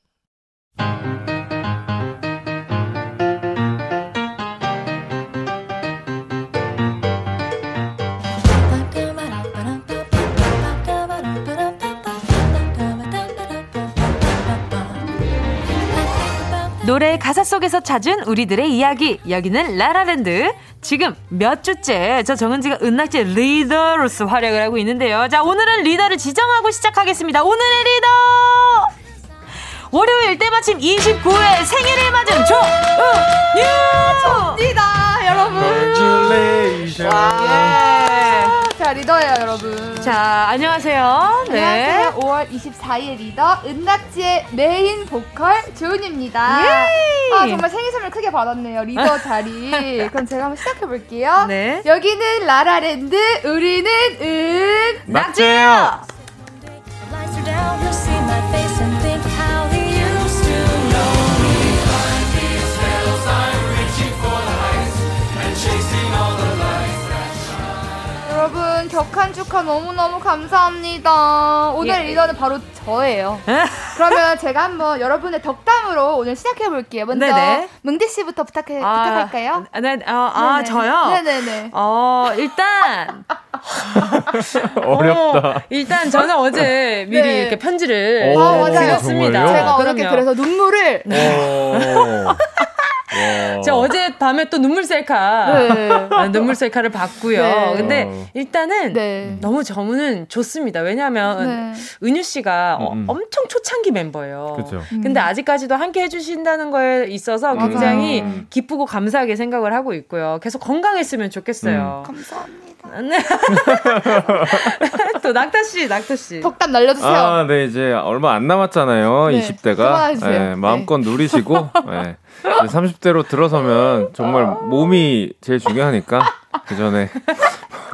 노래 가사 속에서 찾은 우리들의 이야기. 여기는 라라랜드. 지금 몇 주째 저 정은지가 은낙지 리더로서 활약을 하고 있는데요. 자, 오늘은 리더를 지정하고 시작하겠습니다. 오늘의 리더! 월요일 때마침 29회 생일을 맞은 조은유! 접니다, 여러분. 리더예요, 여러분. 자, 안녕하세요. 네. 안녕하세요. 5월 24일 리더 은낙지의 메인 보컬 조은유입니다. 예. 아, 정말 생일 선물 크게 받았네요. 리더 자리. 그럼 제가 한번 시작해 볼게요. 네. 여기는 라라랜드, 우리는 은낙지예요. 여러분 격한 축하 너무너무 감사합니다. 오늘 예. 리더는 바로 저예요. 그러면 제가 한번 여러분의 덕담으로 오늘 시작해 볼게요. 먼저 네네. 뭉디 씨부터 부탁해 아, 부탁할까요? 네, 어, 아 저요. 네네네. 어 일단 어렵다. 어, 일단 저는 어제 미리 네. 이렇게 편지를 아, 드렸습니다. 제가 어저께 그래서 눈물을. 제가 어제 밤에 또 눈물 셀카 네. 눈물 셀카를 봤고요. 네. 근데 어. 일단은 네. 너무 저는 좋습니다. 왜냐하면 네. 은유 씨가 음. 어, 음. 엄청 초창기 멤버예요. 그쵸. 근데 음. 아직까지도 함께 해주신다는 거에 있어서 굉장히 맞아요. 기쁘고 감사하게 생각을 하고 있고요. 계속 건강했으면 좋겠어요. 음. 감사합니다. 네. 또 낙타 씨, 낙타 씨. 덕담 날려주세요. 아, 네 이제 얼마 안 남았잖아요. 네. 20대가 네, 마음껏 네. 누리시고 네. 30대로 들어서면 정말 몸이 제일 중요하니까 그 전에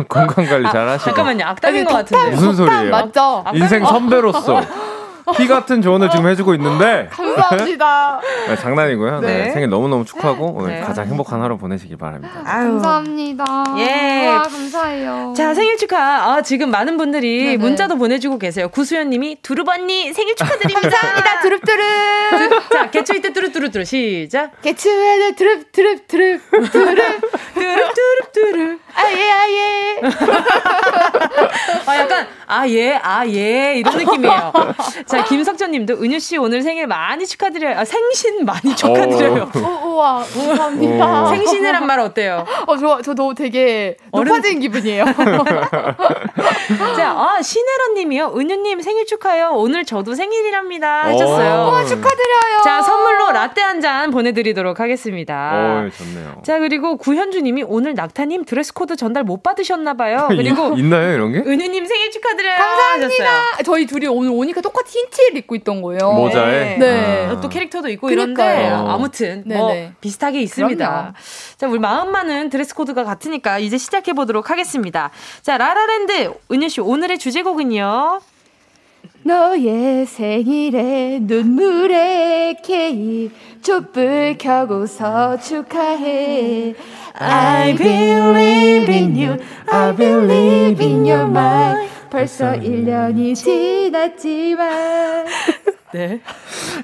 건강 관리 잘 하시고. 잠깐만요, 악담인 것 같은데. 무슨 소리예요? 맞죠? 인생 선배로서. 피 같은 조언을 지금 해주고 있는데. 감사합니다. 네, 장난이고요. 네. 네. 생일 너무너무 축하하고 오늘 네. 가장 행복한 하루 보내시길 바랍니다. 아유. 감사합니다. 예. 와, 감사해요. 자, 생일 축하. 아, 지금 많은 분들이 네네. 문자도 보내주고 계세요. 구수연 님이 두릅 언니 생일 축하드립니다. 감사합니다. 두릅두릅. 자, 개추이 때 뚜릅뚜릅뚜릅 시작. 개추에 두릅 두릅 두릅 두릅 두릅 두릅 두릅 아예 아예. 아 약간 아예 아예 이런 느낌이에요. 자 김석전 님도 은유 씨 오늘 생일 많이 축하드려요. 아, 생신 많이 축하드려요. 오, 어, 우와 감사합니다. 오. 생신이란 말 어때요? 어저 저도 되게 높아진 기분이에요. 자, 아 신혜라님이요. 은유 님 생일 축하해요. 오늘 저도 생일이랍니다. 하셨어요. 와 축하드려요. 자 선물로 라떼 한 잔 보내드리도록 하겠습니다. 오, 좋네요. 자 그리고 구현주 님이 오늘 낙타님 드레스 코드 전달 못 받으셨나봐요. 그리고 있나요 이런 게? 은유님 생일 축하드려요. 감사합니다. 하셨어요. 저희 둘이 오늘 오니까 똑같이 흰 티를 입고 있던 거예요. 모자에. 네. 아. 또 캐릭터도 있고 그러니까요. 이런데 아무튼 뭐 네네. 비슷하게 있습니다. 그럼요. 자 우리 마음만은 드레스 코드가 같으니까 이제 시작해 보도록 하겠습니다. 자 라라랜드 은유 씨 오늘의 주제곡은요. 너의 생일에 눈물의 케이크 촛불 켜고서 축하해 I believe in you I believe in your mind 벌써 1년이 지났지만 네.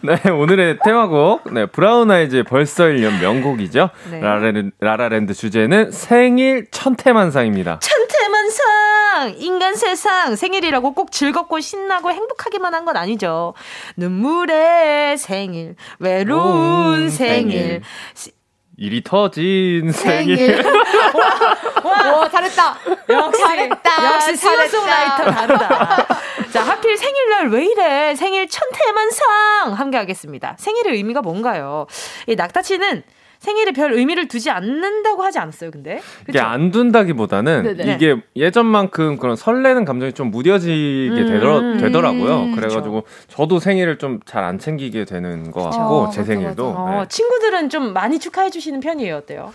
네, 오늘의 테마곡, 네, 브라운 아이즈의 벌써 1년 명곡이죠. 네. 라라랜드, 라라랜드 주제는 생일 천태만상입니다. 천태만상! 인간 세상! 생일이라고 꼭 즐겁고 신나고 행복하기만 한 건 아니죠. 눈물의 생일, 외로운 생일. 생일. 일이 터진 생일. 와, 와, 잘했다. 역시, 잘했다. 역시 싱어송라이터 다르다. 자, 하필 생일날 왜 이래? 생일 천태만상! 함께 하겠습니다. 생일의 의미가 뭔가요? 이 낙타치는 생일에 별 의미를 두지 않는다고 하지 않았어요, 근데? 그쵸? 이게 안 둔다기보다는 네네. 이게 예전만큼 그런 설레는 감정이 좀 무뎌지게 음, 되더라, 되더라고요. 음, 그래가지고 그쵸. 저도 생일을 좀 잘 안 챙기게 되는 것 같고, 제 생일도. 맞아. 네. 어, 친구들은 좀 많이 축하해 주시는 편이에요, 어때요?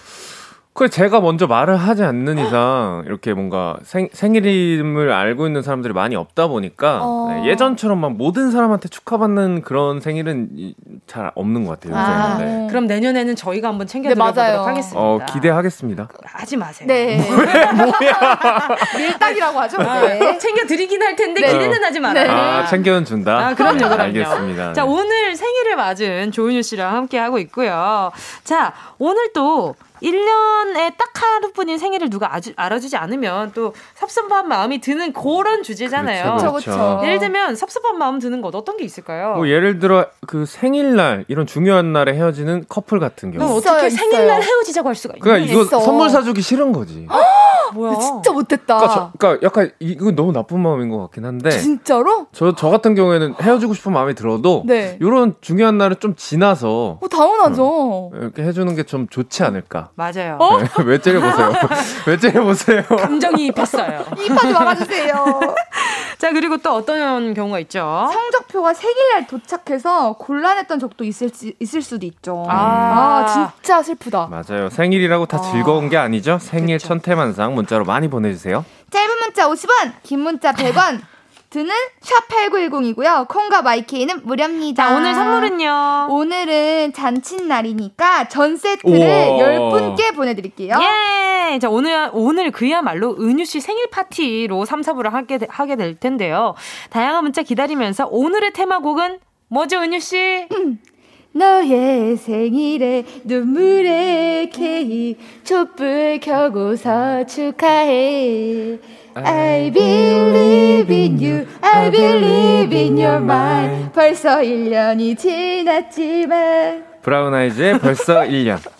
그 제가 먼저 말을 하지 않는 이상 이렇게 뭔가 생, 생일임을 알고 있는 사람들이 많이 없다 보니까 어... 네, 예전처럼 막 모든 사람한테 축하받는 그런 생일은 잘 없는 것 같아요. 아, 네. 그럼 내년에는 저희가 한번 챙겨드려보도록 네, 하겠습니다. 어, 기대하겠습니다. 하지 마세요. 네. 뭐야? 밀딱이라고 하죠. 네. 챙겨드리긴 할 텐데 네. 기대는 하지 말아요. 네. 아, 챙겨는 준다. 아, 그럼요, 그럼요. 알겠습니다. 자, 오늘 생일을 맞은 조은유 씨랑 함께 하고 있고요. 자, 오늘 또 1년에 딱 하루뿐인 생일을 누가 아주, 알아주지 않으면 또 섭섭한 마음이 드는 그런 주제잖아요. 그렇죠, 그렇죠. 예를 들면 섭섭한 마음 드는 것 어떤 게 있을까요? 뭐 예를 들어 그 생일날 이런 중요한 날에 헤어지는 커플 같은 경우. 어떻게 있어요, 생일날 헤어지자고 할 수가 있나? 그러니까 이거 있어. 선물 사주기 싫은 거지. 뭐야? 진짜 못됐다. 그러니까, 저, 그러니까 약간 이건 너무 나쁜 마음인 것 같긴 한데. 진짜로? 저, 저 같은 경우에는 헤어지고 싶은 마음이 들어도 네. 이런 중요한 날은 좀 지나서. 어, 당연하죠. 이렇게 해주는 게 좀 좋지 않을까. 맞아요. 어? 네, 왜 째려보세요? 왜 째려보세요? 감정이입했어요. 입하지 말아주세요. 자, 그리고 또 어떤 경우가 있죠? 성적표가 생일날 도착해서 곤란했던 적도 있을, 있을 수도 있죠. 아, 아 진짜 슬프다. 맞아요. 생일이라고 다 아. 즐거운 게 아니죠? 생일 그쵸. 천태만상 문자로 많이 보내주세요. 짧은 문자 50원, 긴 문자 100원. 드는 샵8910이고요. 콩과 마이케이는 무료입니다. 자, 오늘 선물은요? 오늘은 잔칫날이니까 전 세트를 10분께 보내드릴게요. 예! 자, 오늘, 오늘 그야말로 은유씨 생일 파티로 3, 4부를 하게, 하게 될 텐데요. 다양한 문자 기다리면서 오늘의 테마곡은 뭐죠, 은유씨? 너의 생일에 눈물의 케이크 촛불 켜고서 축하해. I believe in you. I believe in your mind. 벌써 1년이 지났지만 브라운 아이즈의 벌써 1년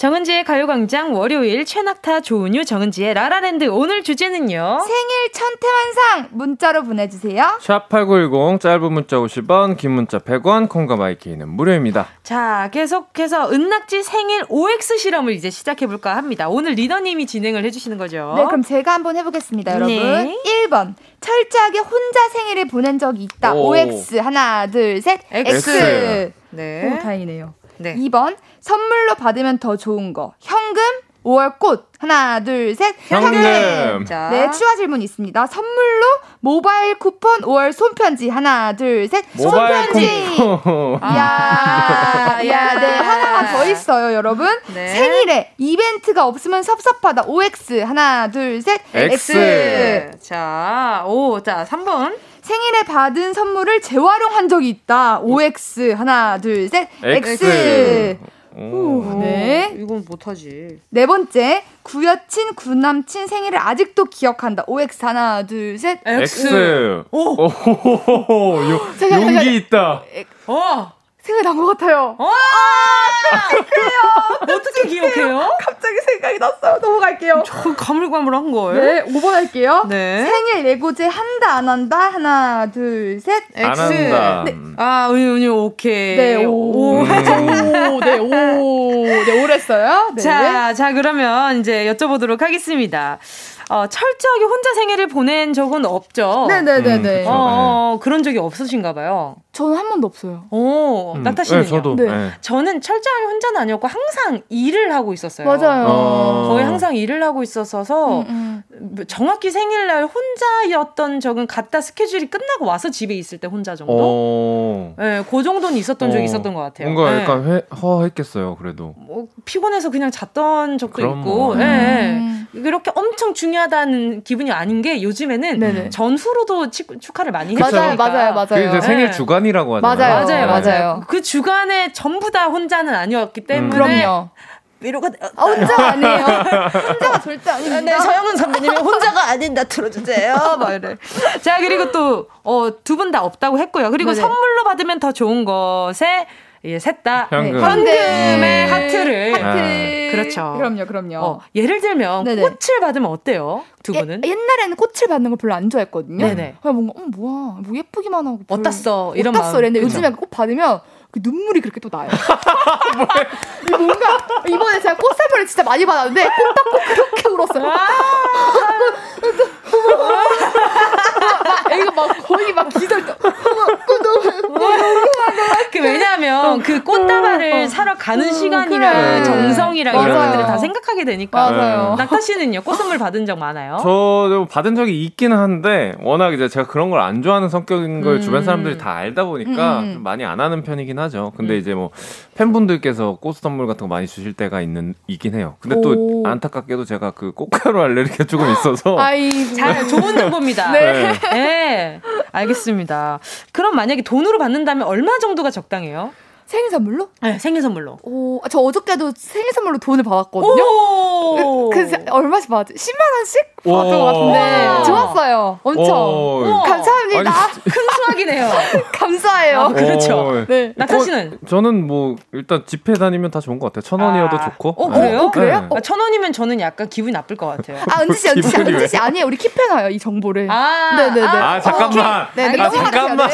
정은지의 가요광장 월요일 최낙타 조은유 정은지의 라라랜드 오늘 주제는요. 생일 천태만상 문자로 보내주세요. 샵8910 짧은 문자 50원 긴 문자 100원 콩과 my K는 무료입니다. 자 계속해서 은낙지 생일 OX 실험을 이제 시작해볼까 합니다. 오늘 리더님이 진행을 해주시는 거죠. 네 그럼 제가 한번 해보겠습니다 여러분. 네. 1번 철저하게 혼자 생일을 보낸 적이 있다. 오. OX 하나 둘 셋 X. X. 네. 오, 다행이네요. 네. 2번 선물로 받으면 더 좋은 거 현금 5월 꽃 하나 둘 셋 현금. 자. 네 추가 질문 있습니다. 선물로 모바일 쿠폰 5월 손편지 하나 둘 셋 손편지. 야, 야, 네 하나가 더 있어요, 여러분. 네. 생일에 이벤트가 없으면 섭섭하다. OX 하나 둘 셋 X. X. 자, 오, 자 3번. 생일에 받은 선물을 재활용한 적이 있다. OX 하나 둘 셋 X. X. 오, 네. 이건 못하지. 네 번째, 구여친, 구남친 생일을 아직도 기억한다. OX 하나, 둘, 셋. X. X. 오! 오! 요, 용기 있다. 어! 생각이 난 것 같아요. 와! 그래요. 어떻게 기억해요? 갑자기 생각이 났어요. 넘어갈게요. 저 가물가물한 거예요. 네, 5번 할게요. 네. 생일 예고제 한다 안 한다 하나 둘 셋. X. 안 한다. 네. 아, 은유 은유 오케이. 네, 오. 오. 네, 오. 네, 오랬어요. 네. 자, 자 그러면 이제 여쭤보도록 하겠습니다. 어, 철저하게 혼자 생일을 보낸 적은 없죠. 네네네네. 음, 어, 그런 적이 없으신가 봐요. 저는 한 번도 없어요. 오, 음, 낙타 씨는요? 네, 저도. 네. 네. 저는 철저하게 혼자는 아니었고 항상 일을 하고 있었어요. 맞아요. 어. 거의 항상 일을 하고 있었어서 음, 음. 정확히 생일날 혼자였던 적은 갔다 스케줄이 끝나고 와서 집에 있을 때 혼자 정도. 어. 네, 그 정도는 있었던 어. 적이 있었던 것 같아요. 뭔가 네. 약간 회, 허했겠어요, 그래도. 뭐 피곤해서 그냥 잤던 적도 있고. 뭐. 네. 이렇게 엄청 중요하다는 기분이 아닌 게 요즘에는 네네. 전후로도 축하를 많이 해주니까. 맞아요, 맞아요, 맞아요. 그게 이제 생일 네. 주간이라고 하잖아요. 맞아요, 맞아요, 맞아요. 그 주간에 전부 다 혼자는 아니었기 때문에. 음. 그럼요. 위로가 아, 혼자 아니에요. 혼자가 절대 아닙니다. 네, 서영은 선배님이 혼자가 아닌다 들어주세요. 막 이래. 자 그리고 또 어, 두 분 다 없다고 했고요. 그리고 네네. 선물로 받으면 더 좋은 것에 예, 셋다 현금. 현금의 네. 하트를 하트. 네. 그렇죠. 그럼요, 그럼요. 어, 예를 들면 네네. 꽃을 받으면 어때요? 두 분은? 예, 옛날에는 꽃을 받는 걸 별로 안 좋아했거든요. 네네. 그냥 뭔가 어 뭐야, 뭐 예쁘기만 하고 어디다 써 이런 마음. 근데 요즘에 꽃 받으면 그 눈물이 그렇게 또 나요. 뭔가 이번에 제가 꽃선물을 진짜 많이 받았는데 꽃 받고 그렇게 울었어요. 아~ 애가 막 거의 막 기절. 그 왜냐하면 그 꽃다발을 어. 사러 가는 어, 시간이랑 그래. 정성이랑 맞아요. 이런 것들을 다 생각하게 되니까. 맞아요. 낙타 씨는요 꽃 선물 받은 적 많아요? 저도 받은 적이 있기는 한데 워낙 이제 제가 그런 걸 안 좋아하는 성격인 걸 음. 주변 사람들이 다 알다 보니까 음. 좀 많이 안 하는 편이긴 하죠. 근데 음. 이제 뭐 팬분들께서 꽃 선물 같은 거 많이 주실 때가 있는 있긴 해요. 근데 오. 또 안타깝게도 제가 그 꽃가루 알레르기가 조금 있어서. 아이 잘 좋은 정보입니다. 네. 네. 알겠습니다. 그럼 만약에 돈 으로 받는다면 얼마 정도가 적당해요? 생일 선물로? 네, 생일 선물로. 오, 저 어저께도 생일 선물로 돈을 받았거든요. 그, 그 얼마씩 받았지? 10만 원씩 받은 것 같은데 좋았어요. 엄청. 감사합니다. 아니, 큰 수확이네요. 감사해요. 아, 그렇죠. 네. 낙타 씨는? 어, 저는 뭐 일단 집회 다니면 다 좋은 것 같아요. 천 원이어도 아. 좋고. 어 그래요? 어, 그래요? 네. 아, 천 원이면 저는 약간 기분이 나쁠 것 같아요. 아 은지 씨, 은지 씨, 은지 씨 아니에요. 우리 킵해놔요 이 정보를. 아, 네네네. 아, 잠깐만. 네, 네, 아, 잠깐만.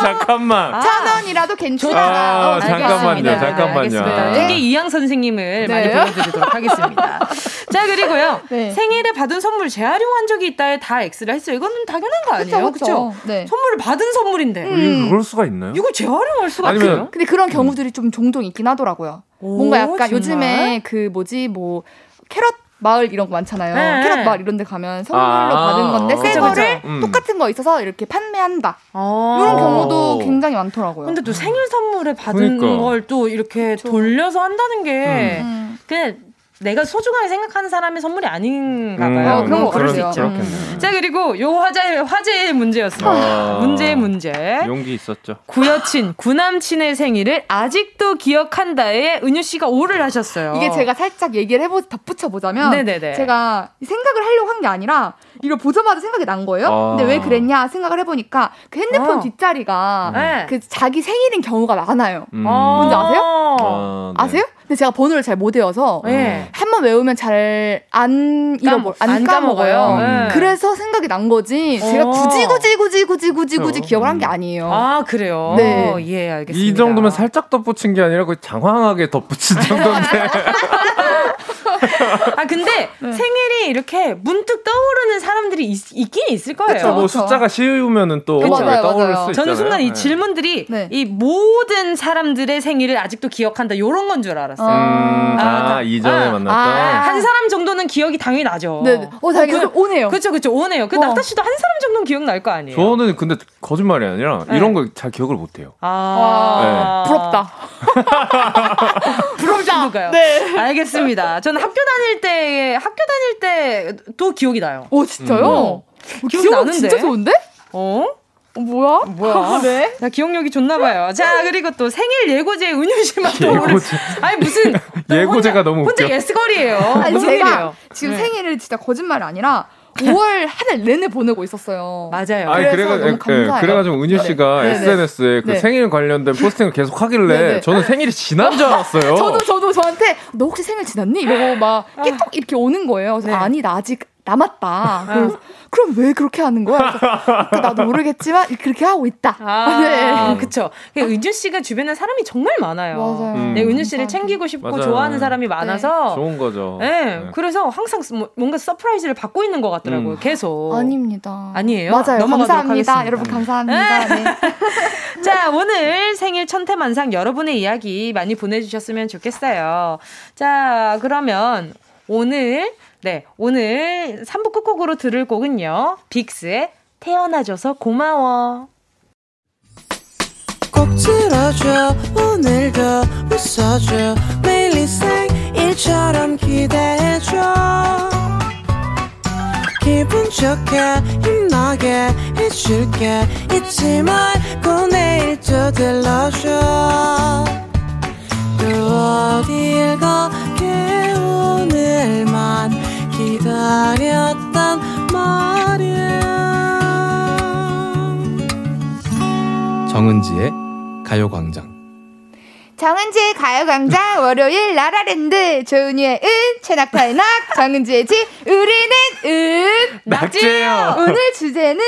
잠깐만. 천 원이라도 괜찮아. 아, 어, 잠깐만요, 잠깐만요. 되게 이양 선생님을 네. 많이 보여드리도록 하겠습니다. 자, 그리고요. 네. 생일에 받은 선물 재활용한 적이 있다에 다 X를 했어요. 이거는 당연한 거 아니에요? 그렇죠? 네. 선물을 받은 선물인데. 음. 그럴 수가 있나요? 이걸 재활용할 수가 아니면, 있어요? 근데 그런 경우들이 좀 종종 있긴 하더라고요. 오, 뭔가 약간 정말? 요즘에 그 뭐지 뭐 캐럿 마을 이런 거 많잖아요. 네. 캐럿 마을 이런 데 가면 선물로 아~ 받은 건데 새 거를 음. 똑같은 거 있어서 이렇게 판매한다. 아~ 이런 경우도 굉장히 많더라고요. 근데 또 생일 선물에 받은 그러니까. 걸또 이렇게 돌려서 한다는 게 음. 그냥 내가 소중하게 생각하는 사람의 선물이 아닌가 봐요. 음, 그런 거 그럴 수 있죠. 음. 자 그리고 요 화제 화제의 문제였습니다. 아, 문제의 문제. 용기 있었죠. 구여친 구남친의 생일을 아직도 기억한다에 은유 씨가 오를 하셨어요. 이게 제가 살짝 얘기를 해보 덧붙여 보자면 네네네. 제가 생각을 하려고 한 게 아니라 이걸 보자마자 생각이 난 거예요. 아. 근데 왜 그랬냐 생각을 해보니까 그 핸드폰 아. 뒷자리가 음. 그 자기 생일인 경우가 많아요. 음. 뭔지 아세요? 아, 네. 아세요? 근데 제가 번호를 잘 못 외워서 네. 한번 외우면 잘 안 잃어버 안, 안 까먹어요. 음. 그래서 생각이 난 거지. 제가 어. 굳이 굳이 굳이 굳이 굳이 굳이 기억을 한 게 아니에요. 아 그래요? 네, 예 알겠습니다. 이 정도면 살짝 덧붙인 게 아니라 거의 장황하게 덧붙인 정도인데. 아 근데 네. 생일이 이렇게 문득 떠오르는 사람들이 있, 있긴 있을 거예요. 그쵸, 뭐 숫자가 쉬우면은 또 그쵸, 맞아요, 떠오를 맞아요. 수 있잖아요. 저는 순간 이 네. 질문들이 네. 이 모든 사람들의 생일을 아직도 기억한다 이런 건 줄 알았어요. 음, 아, 아, 이전에 아, 만났던 아, 한 사람 정도는 기억이 당연히 나죠. 네, 네. 어, 당연히 어, 그, 오네요. 그렇죠, 그렇죠, 오네요. 그 어. 낙타 씨도 한 사람 정도는 기억 날 거 아니에요. 저는 근데 거짓말이 아니라 네. 이런 걸 잘 기억을 못 해요. 아, 네. 부럽다. 부럽다. 네. 알겠습니다. 저는 학교 다닐 때 학교 다닐 때도 기억이 나요. 오 진짜요? 음. 기억 나는데. 진짜 좋은데? 어? 어? 뭐야? 뭐야? 아, 네. 나 기억력이 좋나 봐요. 자, 그리고 또 생일 예고제 은유 씨만 또 오늘 아니 무슨 예고제가 너무 혼자 웃겨. yes girl이에요. 아니 제가 일이에요? 지금 네. 생일을 진짜 거짓말 아니라 5월 한달 내내 보내고 있었어요. 맞아요. 아니, 그래가, 너무 감사해요. 네, 그래가지고 은유 씨가 네. SNS에 그 네. 생일 관련된 포스팅을 계속 하길래 네네. 저는 생일이 지난 줄 알았어요. 저도 저도 저한테 너 혹시 생일 지났니? 이러고 막 깨톡 이렇게 오는 거예요. 그래서 네. 아니 나 아직 남았다. 그래서 그럼 왜 그렇게 하는 거야? 그래서 나도 모르겠지만 그렇게 하고 있다. 아, 네. 그쵸. 은주 씨가 주변에 사람이 정말 많아요. 맞아요. 음. 네, 은주 씨를 챙기고 싶고 맞아요. 좋아하는 사람이 많아서. 네. 좋은 거죠. 네. 네. 그래서 항상 뭐 뭔가 surprise를 받고 있는 것 같더라고요. 음. 계속. 아닙니다. 아니에요? 맞아요. 감사합니다. 하겠습니다. 여러분 감사합니다. 네. 자, 오늘 생일 천태만상 여러분의 이야기 많이 보내주셨으면 좋겠어요. 자, 그러면 오늘 네, 오늘 3부 끝곡으로 들을 곡은요. 빅스의 태어나줘서 고마워. 꼭 들어줘 오늘도 웃어줘 매일 일처럼 기대해줘 기분 좋게 힘나게 해줄게 잊지 말고 내일 또 들러줘 또 어딜 가 기다렸단 말이야. 정은지의 가요광장. 정은지의 가요광장 월요일 라라랜드 조은유의 은 최낙타의 낙 정은지의 지 우리는 은 낙지예요. 오늘 주제는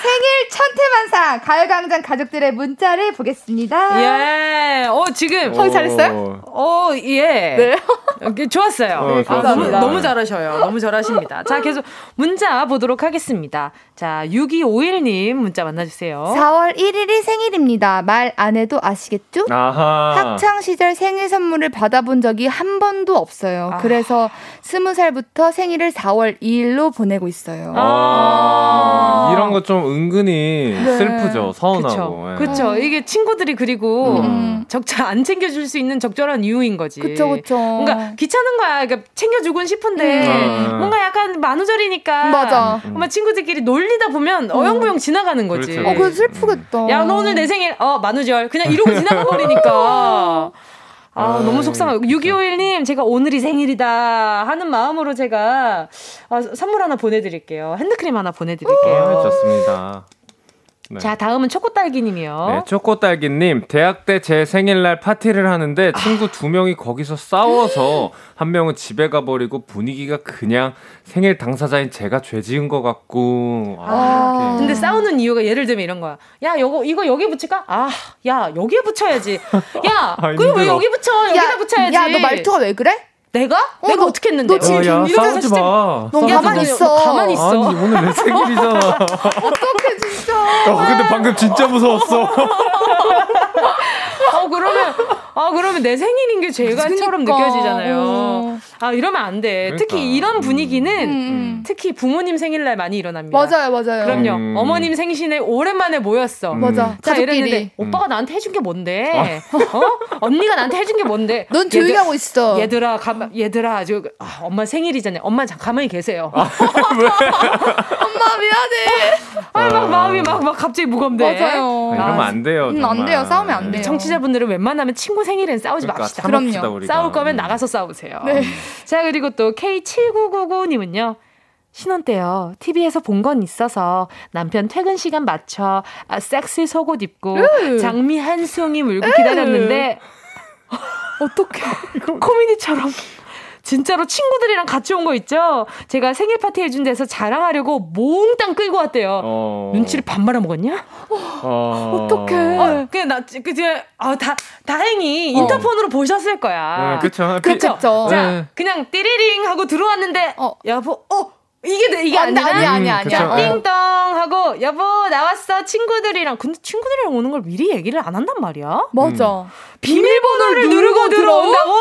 생일 천태만상 가요광장 가족들의 문자를 보겠습니다. 예. 어 지금 성 잘했어요? 어 예. 네. 좋았어요. 어, 아, 너무 너무 잘하셔요. 너무 잘하십니다. 자 계속 문자 보도록 하겠습니다. 자 6251님 문자 만나주세요. 4월 1일이 생일입니다. 말 안 해도 아시겠죠? 아하. 학창 시절 생일 선물을 받아본 적이 한 번도 없어요. 아. 그래서 20살부터 생일을 4월 2일로 보내고 있어요. 아. 이런 거좀 은근히 네. 슬프죠. 서운하고. 그렇죠. 네. 이게 친구들이 그리고 음. 적절 안 챙겨줄 수 있는 적절한 이유인 거지. 그렇죠, 그렇죠. 뭔가 귀찮은 거야. 그러니까 챙겨주곤 싶은데 음. 뭔가 약간 만우절이니까. 맞아. 엄마 친구들끼리 놀리다 보면 음. 어영부영 지나가는 거지. 그렇죠. 어, 그 슬프겠다. 야, 너 오늘 내 생일, 어, 만우절. 그냥 이러고 지나가 버리니까. 아, 아, 너무 속상해요. 6251님, 제가 오늘이 생일이다 하는 마음으로 제가 아, 선물 하나 보내드릴게요. 핸드크림 하나 보내드릴게요. 네, 좋습니다. 네. 자, 다음은 초코딸기님이요. 네, 초코딸기님. 대학 때 제 생일날 파티를 하는데 친구 아. 두 명이 거기서 싸워서 한 명은 집에 가버리고 분위기가 그냥 생일 당사자인 제가 죄 지은 것 같고. 아, 아. 근데 싸우는 이유가 예를 들면 이런 거야. 야, 요거, 이거 여기 붙일까? 아, 야, 여기에 붙여야지. 야, 아, 그걸 왜 여기 붙여? 여기다 붙여야지. 야, 너 말투가 왜 그래? 내가? 어, 내가 너, 어떻게 했는데? 너 지금 어, 야, 싸우지 마. 너 가만히 있어. 가만히 있어. 아니, 오늘 내 생일이잖아. 어떡해, 진짜. 어, 근데 방금 진짜 무서웠어. 어, 그러면, 아, 그러면 내 생일인 게 죄가처럼 그러니까. 느껴지잖아요. 어. 아, 이러면 안 돼. 그러니까. 특히 이런 분위기는 음. 음. 특히 부모님 생일날 많이 일어납니다. 맞아요, 맞아요. 그럼요. 음. 어머님 생신에 오랜만에 모였어. 음. 맞아. 자, 이랬는데, 오빠가 나한테 해준 게 뭔데? 아. 어? 언니가 나한테 해준 게 뭔데? 넌 조용히 하고 있어. 얘들아, 가, 얘들아, 저, 아, 엄마 생일이잖아요. 엄마 잠 가만히 계세요. 아, 엄마 미안해. 아, 막 마음이 막, 막 갑자기 무겁네. 맞아요. 아, 이러면 안 돼요. 음, 안 돼요. 싸우면 안 돼요. 청취자분들은 웬만하면 친구 생일엔 싸우지 그러니까, 맙시다. 그럼요. 싸울 거면 나가서 싸우세요. 네. 자, 그리고 또 K7999님은요. 신혼 때요. TV에서 본 건 있어서 남편 퇴근 시간 맞춰 아, 섹시 속옷 입고 으. 장미 한 송이 물고 기다렸는데 어떻게 코미디처럼 진짜로 친구들이랑 같이 온 거 있죠? 제가 생일 파티 해준 데서 자랑하려고 몽땅 끌고 왔대요. 어... 눈치를 반 말아 먹었냐? 어... 어떡해. 어, 그냥 나, 그제, 아, 다, 다행히 어. 인터폰으로 보셨을 거야. 네, 그쵸. 그쵸. 자, 네. 그냥 띠리링 하고 들어왔는데, 어, 여보, 어, 이게 이게 아니야 아니 아니 아니 자, 띵동 하고 여보 나왔어 친구들이랑 근데 친구들이랑 오는 걸 미리 얘기를 안 한단 말이야. 맞아. 음. 비밀번호를 누르고 들어온다고?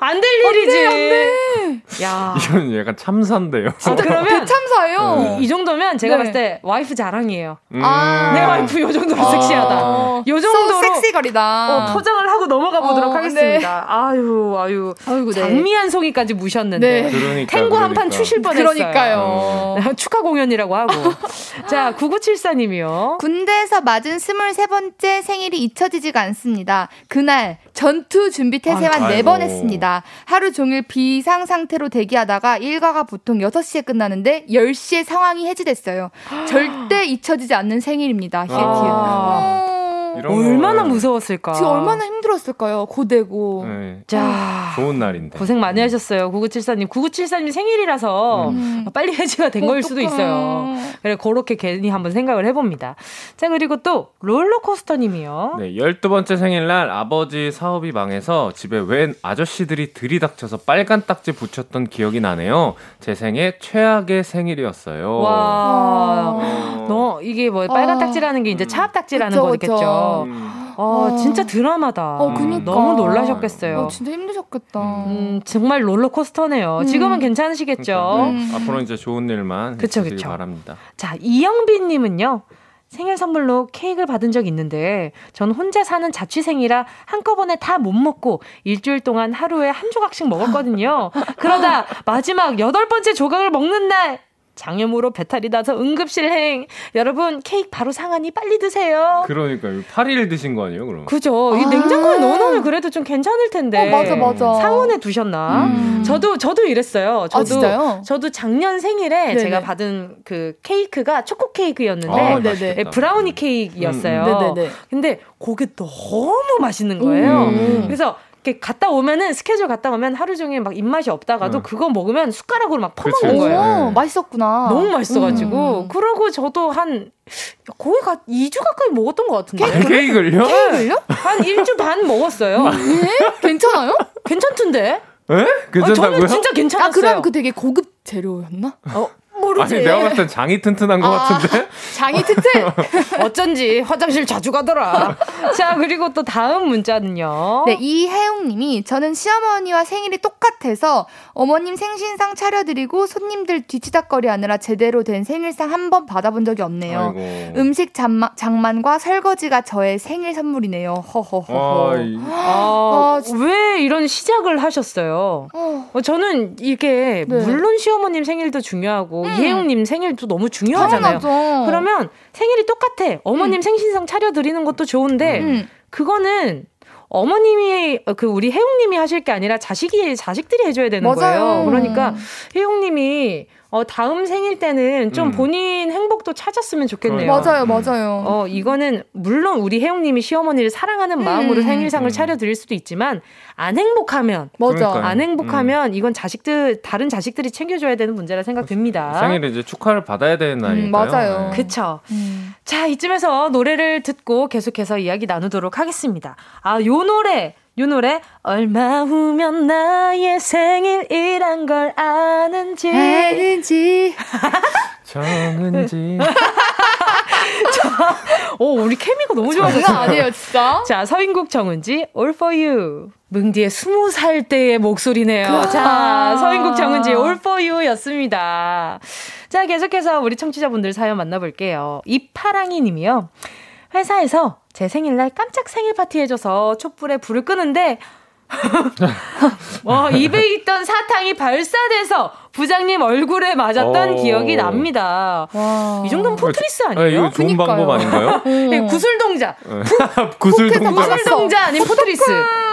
안될 일이지. 안 돼, 야. 이건 약간 참사인데요. 아, 그러면 참사예요. 네. 이, 정도면 제가 네. 봤을 때 와이프 자랑이에요. 음. 아. 내 와이프 요 정도로 아. 섹시하다. 요 정도로 섹시거리다. 어, 포장을 하고 넘어가 보도록 어, 하겠습니다. 네. 아유, 아유. 아이고, 네. 장미 한 송이까지 무셨는데. 네. 그러니까, 탱고 한판 추실 뻔했어요. 그러니까 요. 음. 축하 공연이라고 하고. 자, 9974님이요. 군대에서 맞은 23번째 생일이 잊혀지지가 않습니다. 그날 전투 준비 태세만 네번 했습니다. 하루 종일 비상 상태로 대기하다가 일과가 보통 6시에 끝나는데 10시에 상황이 해지됐어요. 절대 잊혀지지 않는 생일입니다. 히에티에. 아~ 얼마나 무서웠을까. 지금 얼마나 힘들었을까요. 고되고. 네. 자, 좋은 날인데. 고생 많이 하셨어요. 9974님. 9974님 생일이라서 음. 빨리 해지가 된 거일 수도 있어요. 그래, 그렇게 괜히 한번 생각을 해봅니다. 자, 그리고 또 롤러코스터님이요. 네, 12번째 생일날 아버지 사업이 망해서 집에 웬 아저씨들이 들이닥쳐서 빨간 딱지 붙였던 기억이 나네요. 제 생애 최악의 생일이었어요. 와. 어. 너 이게 뭐 빨간 아. 딱지라는 게 이제 차압 딱지라는 그쵸, 거겠죠. 음. 어, 진짜 드라마다. 어, 그니까. 너무 놀라셨겠어요. 어, 진짜 힘드셨겠다. 음, 정말 롤러코스터네요. 음. 지금은 괜찮으시겠죠? 그러니까, 네. 음. 앞으로 이제 좋은 일만 그쵸, 그쵸. 바랍니다. 자, 이영빈 님은요. 생일 선물로 케이크를 받은 적이 있는데 전 혼자 사는 자취생이라 한꺼번에 다 못 먹고 일주일 동안 하루에 한 조각씩 먹었거든요. 그러다 마지막 여덟 번째 조각을 먹는 날 장염으로 배탈이 나서 응급실 행. 여러분 케이크 바로 상하니 빨리 드세요. 그러니까요. 8일 드신 거 아니에요, 그럼? 그죠. 아~ 이 냉장고에 넣어놓으면 그래도 좀 괜찮을 텐데. 어, 맞아, 맞아. 상온에 두셨나? 음. 저도 저도 이랬어요. 아, 저도 아, 저도 작년 생일에 네네. 제가 받은 그 케이크가 초코 케이크였는데 아, 네, 브라우니 케이크였어요. 음, 음. 근데 그게 너무 맛있는 거예요. 음. 그래서 이렇게 갔다 오면은 스케줄 갔다 오면 하루 종일 막 입맛이 없다가도 음. 그거 먹으면 숟가락으로 막 퍼먹는 거예요. 오, 맛있었구나. 너무 맛있어가지고 음. 그러고 저도 한 거의 가 2주 가까이 먹었던 것 같은데. 케이크를요? 케이크를요? 한 1주 반 먹었어요. 예? 괜찮아요? 괜찮던데? 에? 괜찮다고요? 아, 저는 진짜 괜찮았어요. 아, 그럼 그 되게 고급 재료였나? 어, 모르지. 아니 내가 봤을 땐 장이 튼튼한 것 아, 같은데. 장이 튼튼. 어쩐지 화장실 자주 가더라. 자 그리고 또 다음 문자는요. 네 이혜웅님이 저는 시어머니와 생일이 똑같아서 어머님 생신상 차려드리고 손님들 뒤치다거리 하느라 제대로 된 생일상 한 번 받아본 적이 없네요. 아이고. 음식 장마, 장만과 설거지가 저의 생일 선물이네요. 허허허. 아, 아, 왜 이런 시작을 하셨어요? 어. 어 저는 이게 네. 물론 시어머님 생일도 중요하고 음. 이혜영님 생일도 너무 중요하잖아요. 당연하죠. 그러면 생일이 똑같아. 어머님 음. 생신상 차려드리는 것도 좋은데 음. 그거는 어머님이 그 우리 혜웅님이 하실 게 아니라 자식이 자식들이 해줘야 되는 맞아요. 거예요. 그러니까 혜웅님이 어, 다음 생일 때는 좀 음. 본인 행복도 찾았으면 좋겠네요. 맞아요, 음. 맞아요. 어, 이거는 물론 우리 혜웅님이 시어머니를 사랑하는 마음으로 음. 생일상을 음. 차려드릴 수도 있지만 안 행복하면 맞아. 안 행복하면 음. 이건 자식들 다른 자식들이 챙겨줘야 되는 문제라 생각됩니다. 생일에 이제 축하를 받아야 되는 날이니까요. 맞아요. 네. 그쵸. 자 이쯤에서 노래를 듣고 계속해서 이야기 나누도록 하겠습니다. 아요 노래 요 노래 얼마 후면 나의 생일이란 걸 아는지 아는지 정은지 자, 오 우리 케미가 너무 좋아졌어요. 아니에요 진짜. 자 서인국 정은지 All For You 뭉디의 스무 살 때의 목소리네요. 자 서인국 정은지 All For You였습니다. 자 계속해서 우리 청취자분들 사연 만나볼게요. 이파랑이 님이요. 회사에서 제 생일날 깜짝 생일 파티 해줘서 촛불에 불을 끄는데 와, 입에 있던 사탕이 발사돼서 부장님 얼굴에 맞았던 오. 어. 기억이 납니다. 와. 이 정도면 포트리스 아, 아니에요? 아, 이거 좋은 그러니까요. 방법 아닌가요? 네, 구슬 동자. 구슬 동자. 구슬 동자 아닌 포트리스.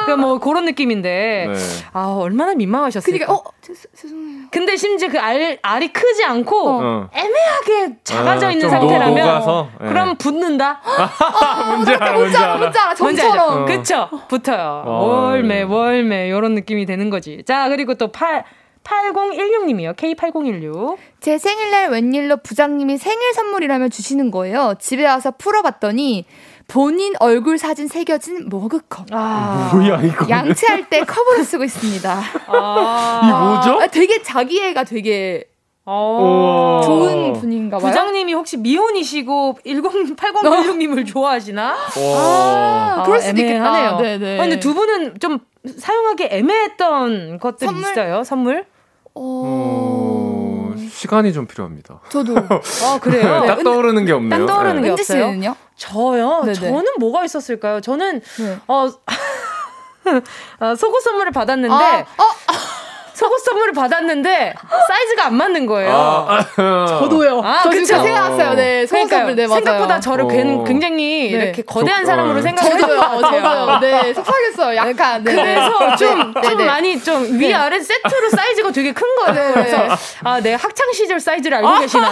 그뭐 그런 느낌인데. 네. 아, 얼마나 민망하셨을까. 그러니까 어, 죄송해요. 근데 심지어 그 알, 알이 크지 않고 어. 애매하게 작아져 아, 있는 상태라면 녹아서? 예. 그럼 붙는다. 문제 알아, 문제 알아. 문제 알아. 전처럼. 어. 그쵸? 붙어요. 어, 월매, 네. 월매 이런 느낌이 되는 거지. 자 그리고 또 8, 8016님이요. K8016. 제 생일날 웬일로 부장님이 생일 선물이라며 주시는 거예요. 집에 와서 풀어봤더니 본인 얼굴 사진 새겨진 머그컵. 아. 뭐야 이거? 양치할 때 컵으로 쓰고 있습니다. 아. 이 뭐죠? 아, 되게 자기애가 되게 어. 좋은 분인가 봐요. 부장님이 혹시 미혼이시고 108016님을 좋아하시나? 아, 그럴 수도 있겠다. 네네. 아, 근데 두 분은 좀 사용하기 애매했던 것들 선물? 있어요? 선물? 어... 시간이 좀 필요합니다. 저도. 아, 그래요? 네, 딱 떠오르는 게 없네요. 딱 떠오르는 네. 게 없어요. 씨는요? 저요? 네네. 저는 뭐가 있었을까요? 저는, 네. 어, 어, 속옷 선물을 받았는데, 아, 어? 속옷 선물을 받았는데 사이즈가 안 맞는 거예요. 아, 아. 저도요. 아, 저 진짜 생각났어요. 네, 속옷 선물 네, 맞아요. 생각보다 저를 어. 굉장히 네. 이렇게 거대한 저, 사람으로 어. 생각해줘요. 저도요. 네, 속상했어요. 약간. 네. 그래서 좀, 네. 좀 네. 많이 좀 네. 위아래 세트로 사이즈가 되게 큰 거예요. 그래서 아, 내 학창 시절 사이즈를 알고 계시나.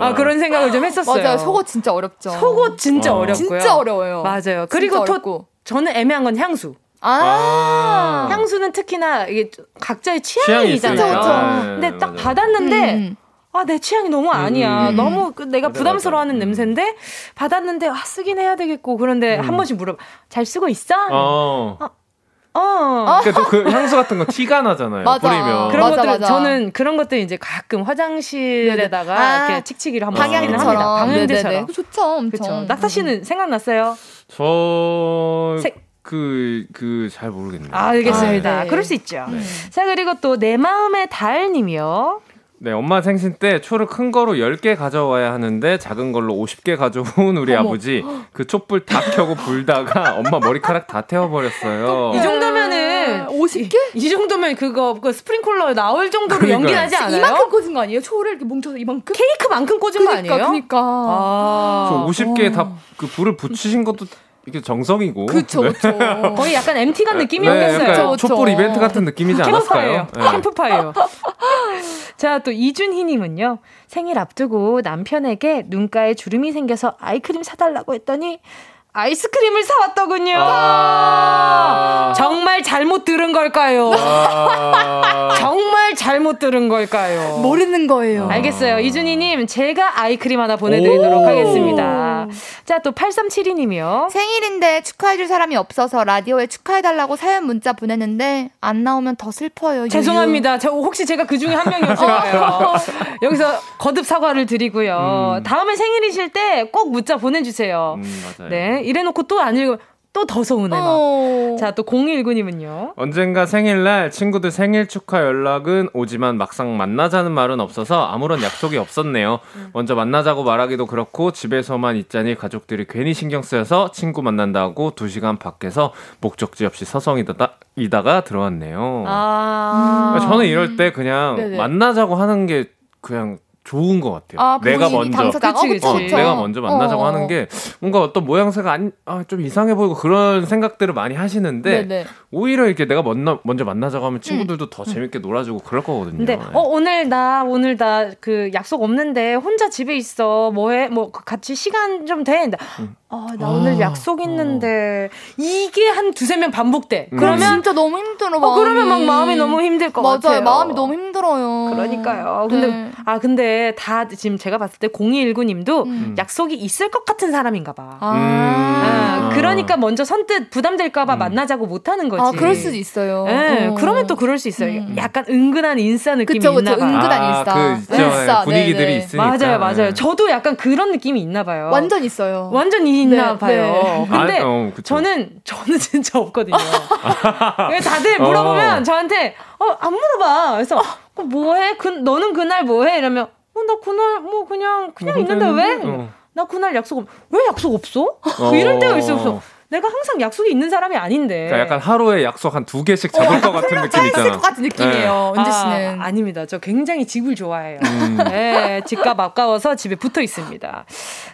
아, 그런 생각을 좀 했었어요. 맞아요. 속옷 진짜 어렵죠. 속옷 진짜 어. 어렵고요. 진짜 어려워요. 맞아요. 그리고 또 저는 애매한 건 향수. 아, 아~ 향수는 특히나 이게 각자의 취향이잖아요. 취향이 네, 근데 딱 맞아요. 받았는데 음. 아, 내 취향이 너무 아니야. 음. 너무 그 내가 부담스러워하는 맞아. 냄새인데 받았는데 아, 쓰긴 해야 되겠고 그런데 음. 한 번씩 물어. 잘 쓰고 있어? 어. 어. 어. 그러니까 그 향수 같은 거 티가 나잖아요. 맞아. 뿌리면. 그런 맞아, 것들 맞아. 저는 그런 것들 이제 가끔 화장실에다가 아, 이렇게 칙칙이로 한번 방향제처럼. 방향제처럼. 좋죠, 엄청. 그렇죠. 낙타 씨는 생각났어요? 저 세... 그, 그, 잘 모르겠네요. 아, 알겠습니다. 아, 네. 그럴 수 있죠. 네. 자, 그리고 또, 내 마음의 달 님이요. 네, 엄마 생신 때 초를 큰 거로 10개 가져와야 하는데 작은 걸로 50개 가져온 우리 어머. 아버지 그 촛불 다 켜고 불다가 엄마 머리카락 다 태워버렸어요. 이 정도면은 50개? 이, 이 정도면 그거 그 스프링클러 나올 정도로 연기나지 않아요? 이만큼 꽂은 거 아니에요? 초를 이렇게 뭉쳐서 이만큼? 케이크만큼 꽂은 그러니까, 거 아니에요? 그러니까. 아. 50개 다 그 불을 붙이신 것도 이게 정성이고. 그쵸, 네. 거의 약간 MT 간 느낌이었어요. 네, 약간 촛불 이벤트 같은 느낌이지 않았을까요? 네. 캠프파이어. 자, 또 이준희님은요. 생일 앞두고 남편에게 눈가에 주름이 생겨서 아이크림 사달라고 했더니 아이스크림을 사왔더군요. 아~ 정말 잘못 들은 걸까요? 아~ 정말 잘못 들은 걸까요? 모르는 거예요. 알겠어요. 이준희님, 제가 아이크림 하나 보내드리도록 하겠습니다. 자, 또 8372님이요. 생일인데 축하해줄 사람이 없어서 라디오에 축하해달라고 사연 문자 보냈는데 안 나오면 더 슬퍼요. 죄송합니다. 저 혹시 제가 그 중에 한 명이었을까요? 여기서 거듭 사과를 드리고요. 음. 다음에 생일이실 때 꼭 문자 보내주세요. 음, 맞아요. 네. 이래놓고 또 안 읽어. 또 더 서운해 막. 어... 자, 또 019님은요. 언젠가 생일날 친구들 생일 축하 연락은 오지만 막상 만나자는 말은 없어서 아무런 약속이 없었네요. 음. 먼저 만나자고 말하기도 그렇고 집에서만 있자니 가족들이 괜히 신경 쓰여서 친구 만난다고 2시간 밖에서 목적지 없이 서성이다가 이다가 들어왔네요. 아. 저는 이럴 때 그냥 네네. 만나자고 하는 게 그냥 좋은 것 같아요. 아, 내가 먼저 그치, 그치. 어, 내가 먼저 만나자고 어. 하는 게 뭔가 어떤 모양새가 안, 아, 좀 이상해 보이고 그런 생각들을 많이 하시는데 네네. 오히려 이렇게 내가 먼저, 먼저 만나자고 하면 친구들도 음. 더 재밌게 놀아주고 그럴 거거든요. 근데 네. 어 오늘 나 오늘 나 그 약속 없는데 혼자 집에 있어 뭐해 뭐 같이 시간 좀 돼. 음. 아, 나 아, 오늘 약속 있는데 어. 이게 한 두세 명 반복돼. 음. 그러면 진짜 너무 힘들어. 어, 그러면 막 마음이 너무 힘들 것 맞아요. 같아요. 마음이 너무 힘들어요. 그러니까요. 근데 네. 아 근데 다 지금 제가 봤을 때 0219님도 음. 약속이 있을 것 같은 사람인가 봐. 아. 아, 그러니까 먼저 선뜻 부담될까 봐 음. 만나자고 못 하는 거지. 아, 그럴 수도 있어요. 네, 어. 그러면 또 그럴 수 있어요. 음. 약간 은근한 인싸 느낌이 그쵸, 그쵸. 있나 봐. 은근한 인싸. 아, 그, 네. 인싸. 분위기들이 네네. 있으니까. 맞아요, 맞아요. 네. 저도 약간 그런 느낌이 있나 봐요. 완전 있어요. 완전 있나 네, 봐요. 네. 어, 근데 아, 어, 저는 저는 진짜 없거든요. 다들 물어보면 어. 저한테 어 안 물어봐. 그래서 어, 뭐해? 그 너는 그날 뭐해? 이러면 어 나 그날 뭐 그냥 그냥 뭐, 있는데 왜? 어. 나 그날 약속 없. 왜 약속 없어? 뭐 이럴 때가 있어. 내가 항상 약속이 있는 사람이 아닌데. 그러니까 약간 하루에 약속 한 두 개씩 잡을 어, 것 같은 느낌 있잖아. 것 같은 느낌이에요. 네. 은지 씨는. 아, 닙니다저 굉장히 집을 좋아해요. 음. 네, 집값 아까워서 집에 붙어 있습니다.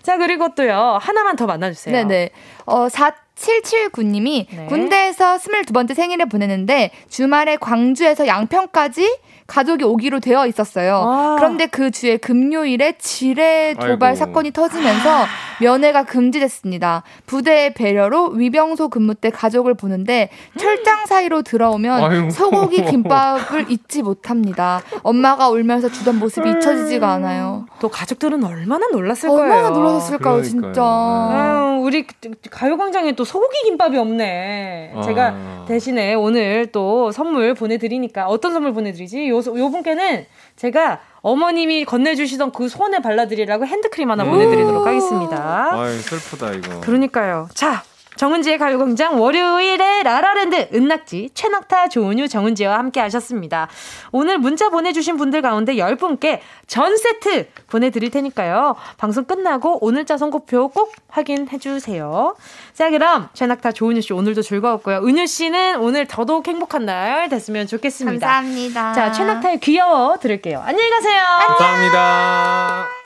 자, 그리고 또요. 하나만 더 만나주세요. 네네. 어, 4779님이 네. 군대에서 22번째 생일을 보내는데 주말에 광주에서 양평까지 가족이 오기로 되어 있었어요. 아. 그런데 그 주에 금요일에 지뢰 도발 아이고. 사건이 터지면서 면회가 금지됐습니다. 부대의 배려로 위병소 근무 때 가족을 보는데 철장 사이로 들어오면 아이고. 소고기 김밥을 잊지 못합니다. 엄마가 울면서 주던 모습이 잊혀지지가 않아요. 또 가족들은 얼마나 놀랐을 얼마나 거예요. 얼마나 놀랐을까요, 진짜. 아, 우리 가요광장에 또 소고기 김밥이 없네. 아. 제가 대신에 오늘 또 선물 보내드리니까 어떤 선물 보내드리지? 요, 요 분께는 제가 어머님이 건네주시던 그 손에 발라드리라고 핸드크림 하나 보내드리도록 하겠습니다. 아 슬프다 이거. 그러니까요. 자, 정은지의 가요광장 월요일에 라라랜드 은낙지 최낙타 조은유 정은지와 함께 하셨습니다. 오늘 문자 보내주신 분들 가운데 10분께 전 세트 보내드릴 테니까요. 방송 끝나고 오늘자 선곡표 꼭 확인해 주세요. 자 그럼 최낙타 조은유 씨 오늘도 즐거웠고요. 은유 씨는 오늘 더더욱 행복한 날 됐으면 좋겠습니다. 감사합니다. 자 최낙타의 귀여워 들을게요. 안녕히 가세요. 감사합니다.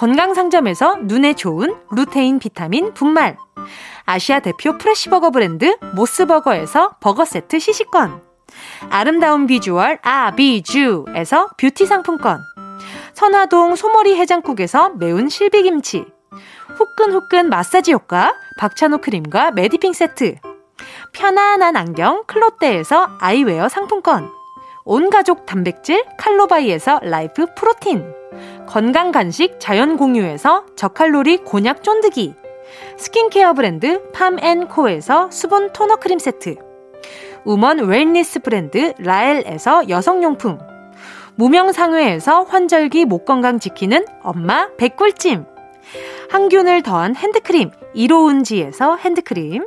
건강상점에서 눈에 좋은 루테인 비타민 분말, 아시아 대표 프레시버거 브랜드 모스버거에서 버거 세트 시식권. 아름다운 비주얼 아비주에서 뷰티 상품권. 선화동 소머리 해장국에서 매운 실비김치. 후끈후끈 마사지 효과 박찬호 크림과 메디핑 세트. 편안한 안경 클로떼에서 아이웨어 상품권. 온가족 단백질 칼로바이에서 라이프 프로틴. 건강 간식 자연 공유에서 저칼로리 곤약 쫀득이. 스킨케어 브랜드 팜앤코에서 수분 토너 크림 세트. woman wellness 브랜드 라엘에서 여성용품. 무명상회에서 환절기 목 건강 지키는 엄마 백꿀찜. 항균을 더한 핸드크림 이로운지에서 핸드크림.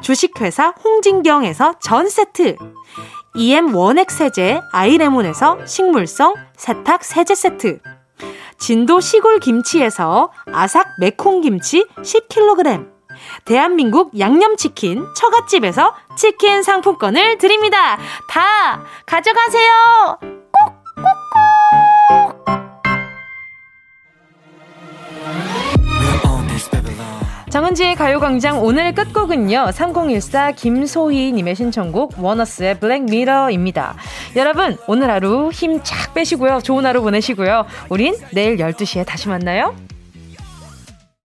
주식회사 홍진경에서 전 세트, EM 원액 세제 아이레몬에서 식물성 세탁 세제 세트, 진도 시골 김치에서 아삭 매콩 김치 10kg. 대한민국 양념치킨 처갓집에서 치킨 상품권을 드립니다. 다 가져가세요. 꼭꼭꼭. 정은지의 가요광장 오늘 끝곡은요. 3014 김소희님의 신청곡 워너스의 블랙미러입니다. 여러분 오늘 하루 힘 착 빼시고요. 좋은 하루 보내시고요. 우린 내일 12시에 다시 만나요.